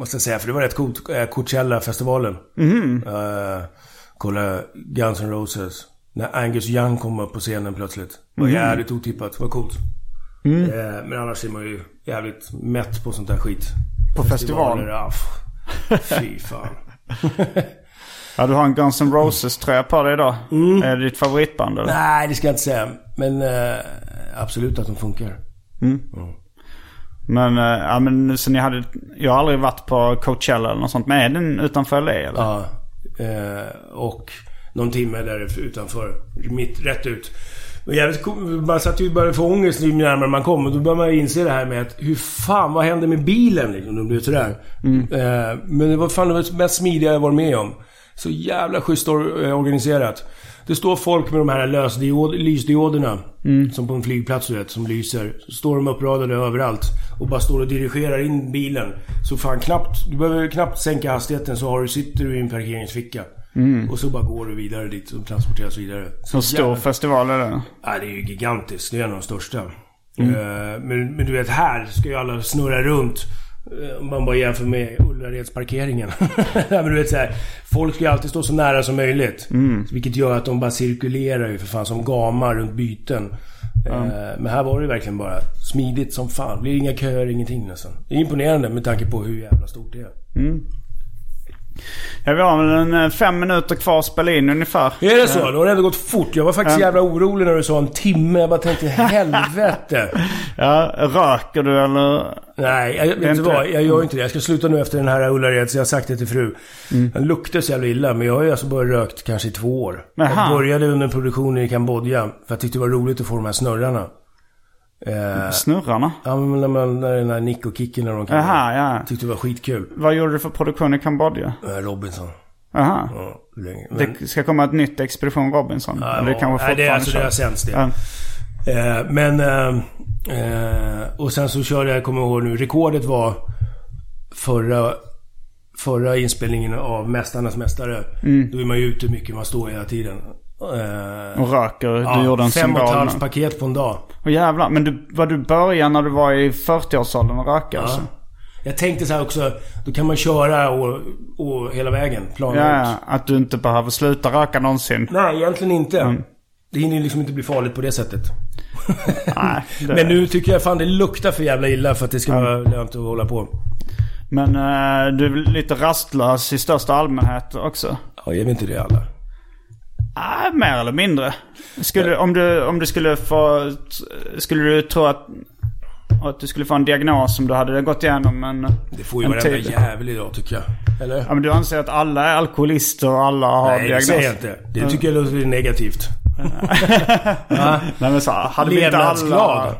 Måste jag säga, för det var rätt coolt. eh, Coachella-festivalen. Eh, kolla Guns N' Roses. När Angus Young kom upp på scenen plötsligt. Det var jävligt otippat. Det var coolt. Eh, men annars är man ju jävligt mätt på sånt där skit. På festival? Festivaler, ja, Fy fan. <laughs> Ja, du har en Guns N' Roses-tröja på dig idag. Är det ditt favoritband eller? Nej, det ska jag inte säga. Men eh, absolut att de funkar. Men, eh, ja men så ni hade... Jag har aldrig varit på Coachella eller något sånt. Men är den utanför LA eller? Ja. Eh, och någon timme där utanför. Mitt, rätt ut. Jävligt. Man satt ju bara få ångest ju närmare man kom. Och då börjar man inse det här med att hur fan, vad hände med bilen liksom? De blev sådär. Eh, men det var fan det var det mest smidiga jag varit med om. Så jävla schysst eh, organiserat. Det står folk med de här lösdiod, lysdioderna. Som på en flygplats du vet, som lyser. Så står de uppradade överallt. Och bara står och dirigerar in bilen. Så fan knappt, du behöver knappt sänka hastigheten så har du, sitter du i en parkeringsficka. Och så bara går du vidare dit och transporteras vidare. Så stor jävla- festival är det? Ja, det är ju gigantiskt. Det är en av de största. Eh, men, men du vet, här ska ju alla snurra runt. Eh, Om man bara jämför med Ullaredsparkeringen. <laughs> ja, men du vet så här, Folk ska ju alltid stå så nära som möjligt. Vilket gör att de bara cirkulerar ju för fan som gamar runt byten. Eh, Men här var det verkligen bara smidigt som fan. Det blir inga köer, ingenting nästan. Det är imponerande med tanke på hur jävla stort det är. Ja, vi har väl en eh, fem minuter kvar att spela in ungefär. Är det så? Då har det ändå gått fort. Jag var faktiskt jävla orolig när du sa en timme. Jag bara tänkte <laughs> helvete. Ja, röker du eller? Nej, jag, vet inte du vad? Jag gör inte det. Jag ska sluta nu efter den här Ullared, så jag har sagt det till fru. Den luktar så jävla illa, men jag har ju alltså bara rökt kanske i två år. Jaha. Jag började under produktionen i Kambodja, för jag tyckte det var roligt att få de här snurrarna. Eh, Snurrarna? ja, men när, man, när den här Nick och Kicki när de kan Jaha, ja. Tyckte det var skitkul. Vad gjorde du för produktion i Kambodja? Eh, Robinson. Jaha. Ja. Men, Det ska komma ett nytt Expedition Robinson. ja, Eller det kanske nej, det, är- alltså, det har sänts det. Ja. Eh, men... Eh, eh, och sen så körde jag, kommer jag ihåg nu, rekordet var förra, förra inspelningen av Mästarnas Mästare. Mm. Då är man ju ute mycket, man står hela tiden. Eh, Och röker. Du ja, gjorde en fem och ett symbol. halvt paket på en dag. Åh jävlar. Men du, vad du började när du var i 40-årsåldern och röka alltså? Jag tänkte så här också, då kan man köra och, och hela vägen. Plana Ja, ut. ja, att du inte behöver sluta röka någonsin. Nej, egentligen inte. Mm. Det hinner ju liksom inte bli farligt på det sättet. <laughs> Nej, det... Men nu tycker jag fan det luktar för jävla illa för att det ska vara lönt att hålla på. Men eh, du är väl lite rastlös i största allmänhet också? Ja, jag vet inte det alla. Nej, mer eller mindre. Skulle, om, du, om du skulle få... Skulle du tro att, att du skulle få en diagnos om du hade gått igenom en Det får ju en varenda tid? jävel idag tycker jag. Eller? Ja, men du anser att alla är alkoholister och alla har Nej, det diagnos? säger jag inte. Det tycker jag låter negativt. <laughs> Nej men så, hade vi inte alla...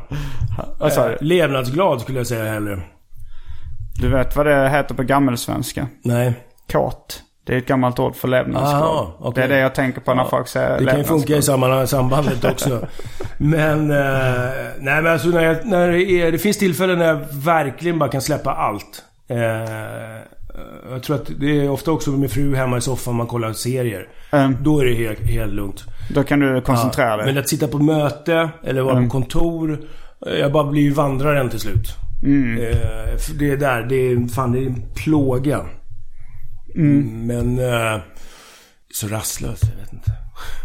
Sa du? Levnadsglad skulle jag säga hellre. Du vet vad det heter på gammelsvenska? Nej. Kåt. Det är ett gammalt ord för levnadsglad. Aha, okej. Det är det jag tänker på när folk säger Det kan ju funka i sambandet också. men... Eh, nej men alltså när, jag, när det, är, det finns tillfällen när jag verkligen bara kan släppa allt. Eh, jag tror att det är ofta också med min fru hemma i soffan man kollar serier. Mm. Då är det helt, helt lugnt. Då kan du koncentrera Ja, dig. Men att sitta på möte eller vara Mm. på kontor. eh, Jag bara blir ju vandraren till slut. Mm. Eh, det är där, det är fan det är en plåga. Mm. Men... Eh, så rastlös, jag vet inte.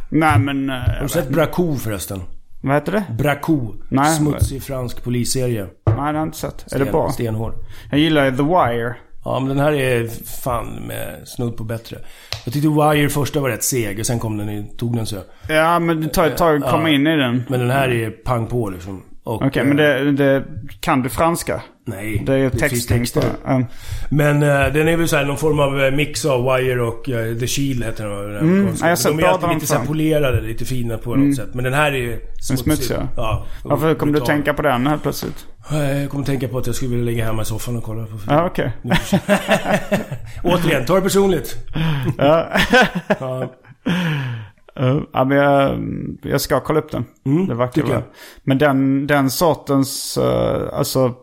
Nej men... eh, Har du sett Braco förresten? Vad heter det? Braco. Nej. Smutsig fransk polisserie. Nej det har jag inte sett. Är det bra? Stenhård. Jag gillar ju The Wire. Ja, men den här är fan med snudd på bättre. Jag tyckte Wire första var rätt seg och sen kom den tog den så. Ja men det tar ett tag att komma in i den. Men den här är pang på liksom. Okej men det, det... Kan du franska? Nej, Det är ju finns texter. Ja. Men eh, den är väl såhär någon form av eh, mix av Wire och eh, The Shield heter den. Mm, ja, de är alltid lite fram. polerade, lite fina på något sätt. Men den här är smutsig. smutsiga? Ja. Varför kom du tänka på den här plötsligt? Jag kom att tänka på att jag skulle vilja ligga hemma i soffan och kolla på film. Ja okej. <laughs> Återigen, ta det personligt. Ja. Ja. <laughs> Uh, ja, men jag, jag ska kolla upp den. det verkar Mm, tycker väl. jag. Men den, den sortens uh, alltså,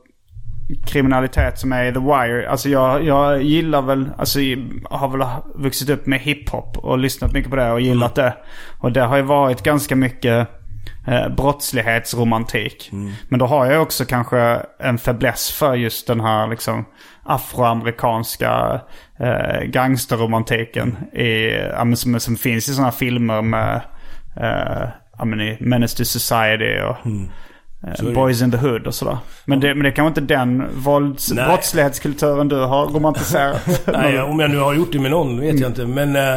kriminalitet som är i The Wire. Alltså jag, jag gillar väl, alltså jag har väl vuxit upp med hiphop och lyssnat mycket på det och gillat Mm. det. Och det har ju varit ganska mycket eh, brottslighetsromantik. Mm. Men då har jag också kanske en fäbless för just den här liksom afroamerikanska eh, gangsterromantiken i, som, som finns i sådana filmer med eh, i Menace to Society och Mm. Eh, Boys in the Hood och sådär. Men det, men det är kanske inte den vålds, Nej. brottslighetskulturen du har romantiserat. <laughs> Nej, om jag nu har gjort det med någon vet jag inte. Men eh,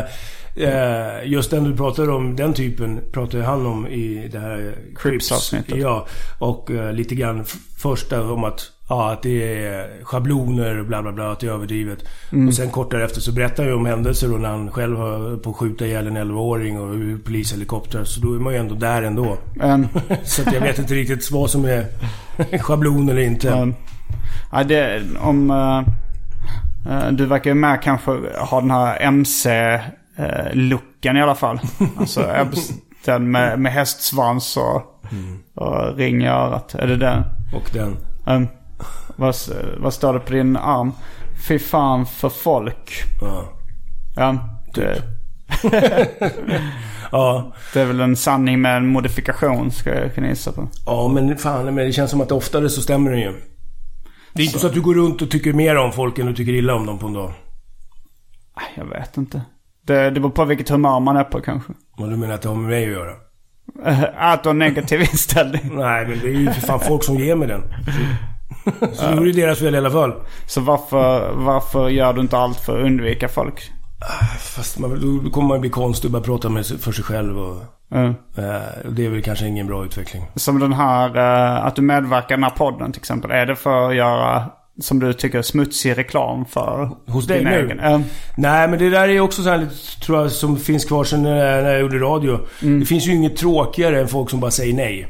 eh, just den du pratar om, den typen pratar ju han om i det här Crips-avsnittet. Ja, och eh, lite grann första om att, ja, att det är schabloner och bla bla bla, att det är överdrivet. Och sen kort därefter så berättar ju om händelser då när han själv har på att skjuta ihjäl en 11-åring och polishelikoptrar. Så då är man ju ändå där ändå. En, <laughs> Så att jag vet inte riktigt vad som är <laughs> schablon eller inte. en, ja, det, om, eh, eh, du verkar ju med kanske ha den här MC-looken i alla fall. <laughs> Alltså den med, med hästsvans och, och ring i örat. Är det den? Och den. Um, vad, vad står det på din arm? Fy fan för folk. Ja. Ja, det, <laughs> Ja. det är väl en sanning med en modifikation ska jag kunna gissa på. Ja, men fan, men det känns som att oftare så stämmer den ju. Det är inte så att du går runt och tycker mer om folk än du tycker illa om dem på en dag. Jag vet inte. Det, det beror på vilket humör man är på kanske. Vad du menar att det har med mig att göra? <laughs> Att ha en negativ inställning. Nej, men det är ju för fan folk som ger mig den. <laughs> Så då är det deras fel i alla fall. Så varför, varför gör du inte allt för att undvika folk? Fast man, då kommer man bli konstig och börja prata med för sig själv och... Eh, och det är väl kanske ingen bra utveckling. Som den här, eh, att du medverkar i den här podden till exempel. Är det för att göra, som du tycker, smutsig reklam för Hos dig nu? egen? Eh, Nej, men det där är också så här, lite, tror jag, som finns kvar sen när jag gjorde radio. Det finns ju inget tråkigare än folk som bara säger nej.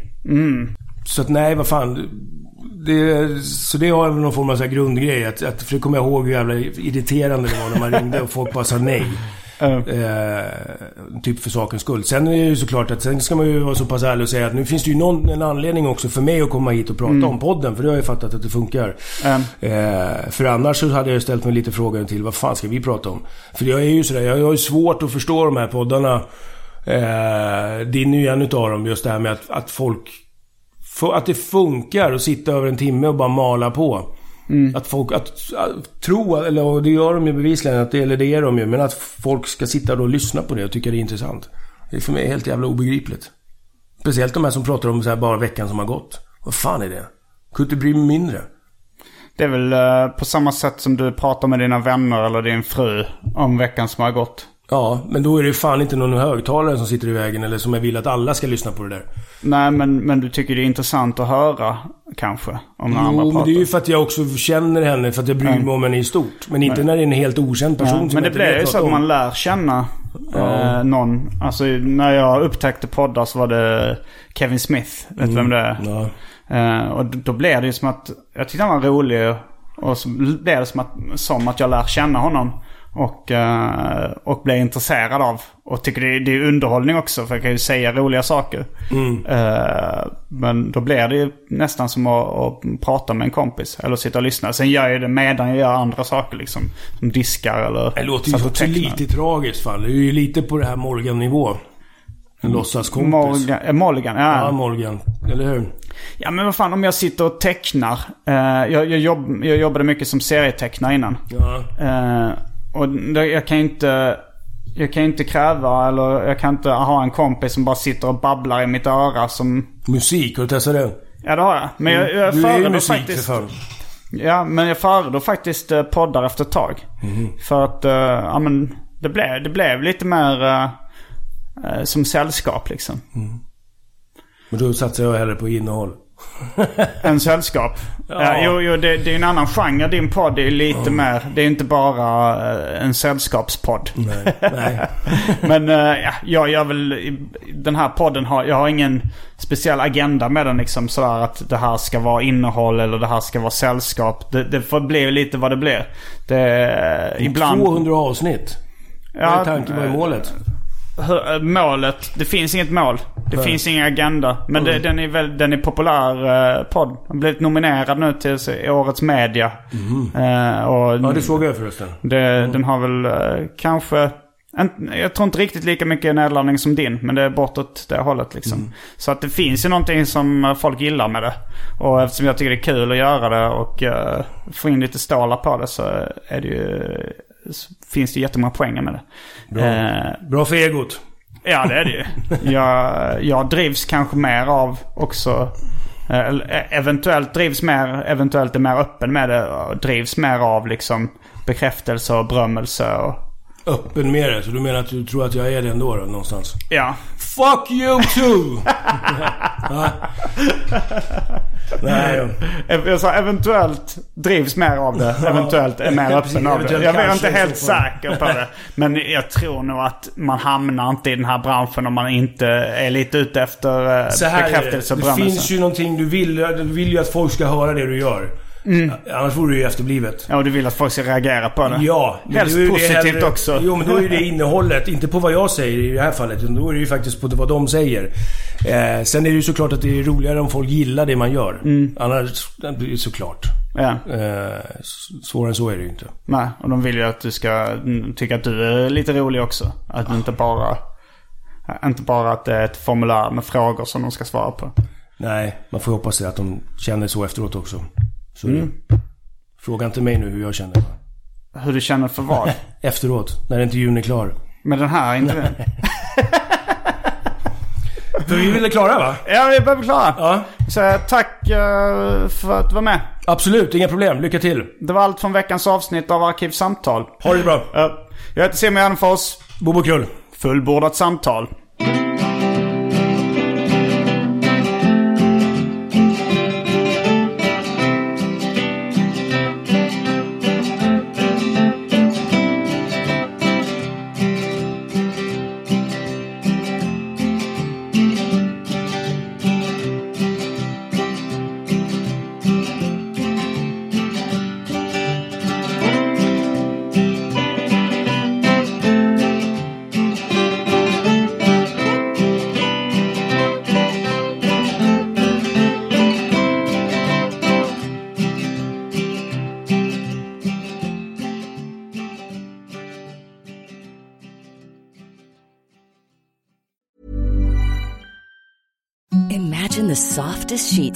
så att nej, vad fan. Det, så det har någon form av så grundgrej. Att, att, för det kommer jag ihåg hur jävla irriterande det var när man ringde och folk bara sa nej. Eh, typ för sakens skull. Sen är det ju såklart att sen ska man ju vara så pass ärlig och säga att nu finns det ju någon, en anledning också för mig att komma hit och prata om podden. För det har jag ju fattat att det funkar. Eh, för annars så hade jag ställt mig lite frågan till vad fan ska vi prata om? För jag är ju sådär, jag har ju svårt att förstå de här poddarna. Eh, din är ju en utav dem, just det här med att, att folk... Att det funkar att sitta över en timme och bara mala på. Att folk, att, att tro, eller och det gör de ju bevisligen, att det, eller det är de ju, men att folk ska sitta och lyssna på det och tycka det är intressant. Det är för mig helt jävla obegripligt. Speciellt de här som pratar om så här bara veckan som har gått. Vad fan är det? Kunde inte bry mig mindre. Det är väl eh, på samma sätt som du pratar med dina vänner eller din fru om veckan som har gått. Ja, men då är det fan inte någon högtalare som sitter i vägen eller som jag vill att alla ska lyssna på det där. Nej, men, men du tycker det är intressant att höra kanske om när andra Jo, men det är ju för att jag också känner henne, för att jag bryr mig om henne i stort. Men inte när det är en helt okänd person Ja, som men det blir ju så att man lär känna eh, någon. Alltså när jag upptäckte poddar så var det Kevin Smith. Vet du vem det är? Ja. Eh, och då blev det ju som att jag tyckte han var rolig. Och så blev det som att, som att jag lär känna honom. Och, eh, och blev intresserad av. Och tycker det är, det är underhållning också för jag kan ju säga roliga saker. Eh, men då blir det ju nästan som att, att prata med en kompis. Eller sitta och lyssna. Sen gör jag det medan jag gör andra saker liksom. Som diskar eller... Det låter ju också tecknar. lite tragiskt fan. Det är ju lite på det här Morgan-nivå. En låtsaskompis. Morgan, eh, Morgan, ja. Ja, Morgan. Eller hur? Ja men vad fan om jag sitter och tecknar. Eh, jag, jag, jobb, jag jobbade mycket som serietecknare innan. Ja. Eh, och jag kan ju inte... Jag kan inte kräva eller jag kan inte ha en kompis som bara sitter och babblar i mitt öra som... Musik, har du testat det? Ja det har jag. Men jag, jag ju föredrar faktiskt... för. Ja men jag föredrar faktiskt eh, poddar efter ett tag. Mhm. För att, eh, ja men det blev, det blev lite mer eh, som sällskap liksom. Men då satsar jag hellre på innehåll. <laughs> En sällskap. Ja. jo, jo det, det är en annan genre. Din podd är lite mer... Det är inte bara eh, en sällskapspodd. Nej. Nej. <laughs> Men eh, ja, jag gör väl... Den här podden har... Jag har ingen speciell agenda med den liksom sådär att det här ska vara innehåll eller det här ska vara sällskap. Det, det får bli lite vad det blir. Det, ibland... 200 avsnitt. Ja, tanken? Vad är målet? Hur- eh, målet. Det finns inget mål. Det Nej. finns ingen agenda. Men det, den är väl, den är populär eh, podd. Den har blivit nominerad nu till årets media. Eh, och Ja, det såg jag förresten. det, Den har väl eh, kanske... En, jag tror inte riktigt lika mycket nedladdning som din. Men det är bortåt det hållet liksom. Så att det finns ju någonting som eh, folk gillar med det. Och eftersom jag tycker det är kul att göra det och uh, få in lite stålar på det så är det ju... finns det jättemånga poänger med det. Eh, Bra för egot. Ja, det är det ju. <laughs> Jag, jag drivs kanske mer av också... eh, eh, Eventuellt drivs mer, eventuellt är mer öppen med det. och Drivs mer av liksom bekräftelse och berömmelse och... Öppen med det. Så du menar att du tror att jag är det ändå då, någonstans? Ja. Fuck you too! Ja. Nej, Jag sa eventuellt drivs mer av det. Eventuellt är mer öppen av det. Jag är inte helt säker på det. Men jag tror nog att man hamnar inte i den här branschen om man inte är lite ute efter eh, bekräftelse och det. Det berömmelse. finns ju någonting du vill. Du vill ju att folk ska höra det du gör. Annars vore du ju efterblivet. Ja, och du vill att folk ska reagera på det. Ja. Helst det positivt hellre- också. Jo, men då är det <laughs> innehållet. Inte på vad jag säger i det här fallet. Utan då är det ju faktiskt på vad de säger. Eh, sen är det ju såklart att det är roligare om folk gillar det man gör. Mm. Annars, såklart. Ja. Eh, svårare än så är det ju inte. Nej, och de vill ju att du ska mm, tycka att du är lite rolig också. Att du inte bara... Inte bara att det är ett formulär med frågor som de ska svara på. Nej, man får hoppas det att de känner så efteråt också. Så Mm. Fråga inte mig nu hur jag känner. Hur du känner för vad. <laughs> Efteråt, när intervjun är klar. Med den här <laughs> intervjun. För vi ville klara va? Ja, vi börjar bli klara. Ja. Så tack eh, för att du var med. Absolut, inga problem. Lycka till. Det var allt från veckans avsnitt av Arkivsamtal. Ha det bra. Eh, Jag heter Simon Gärdenfors. Bobo Krull. Fullbordat samtal.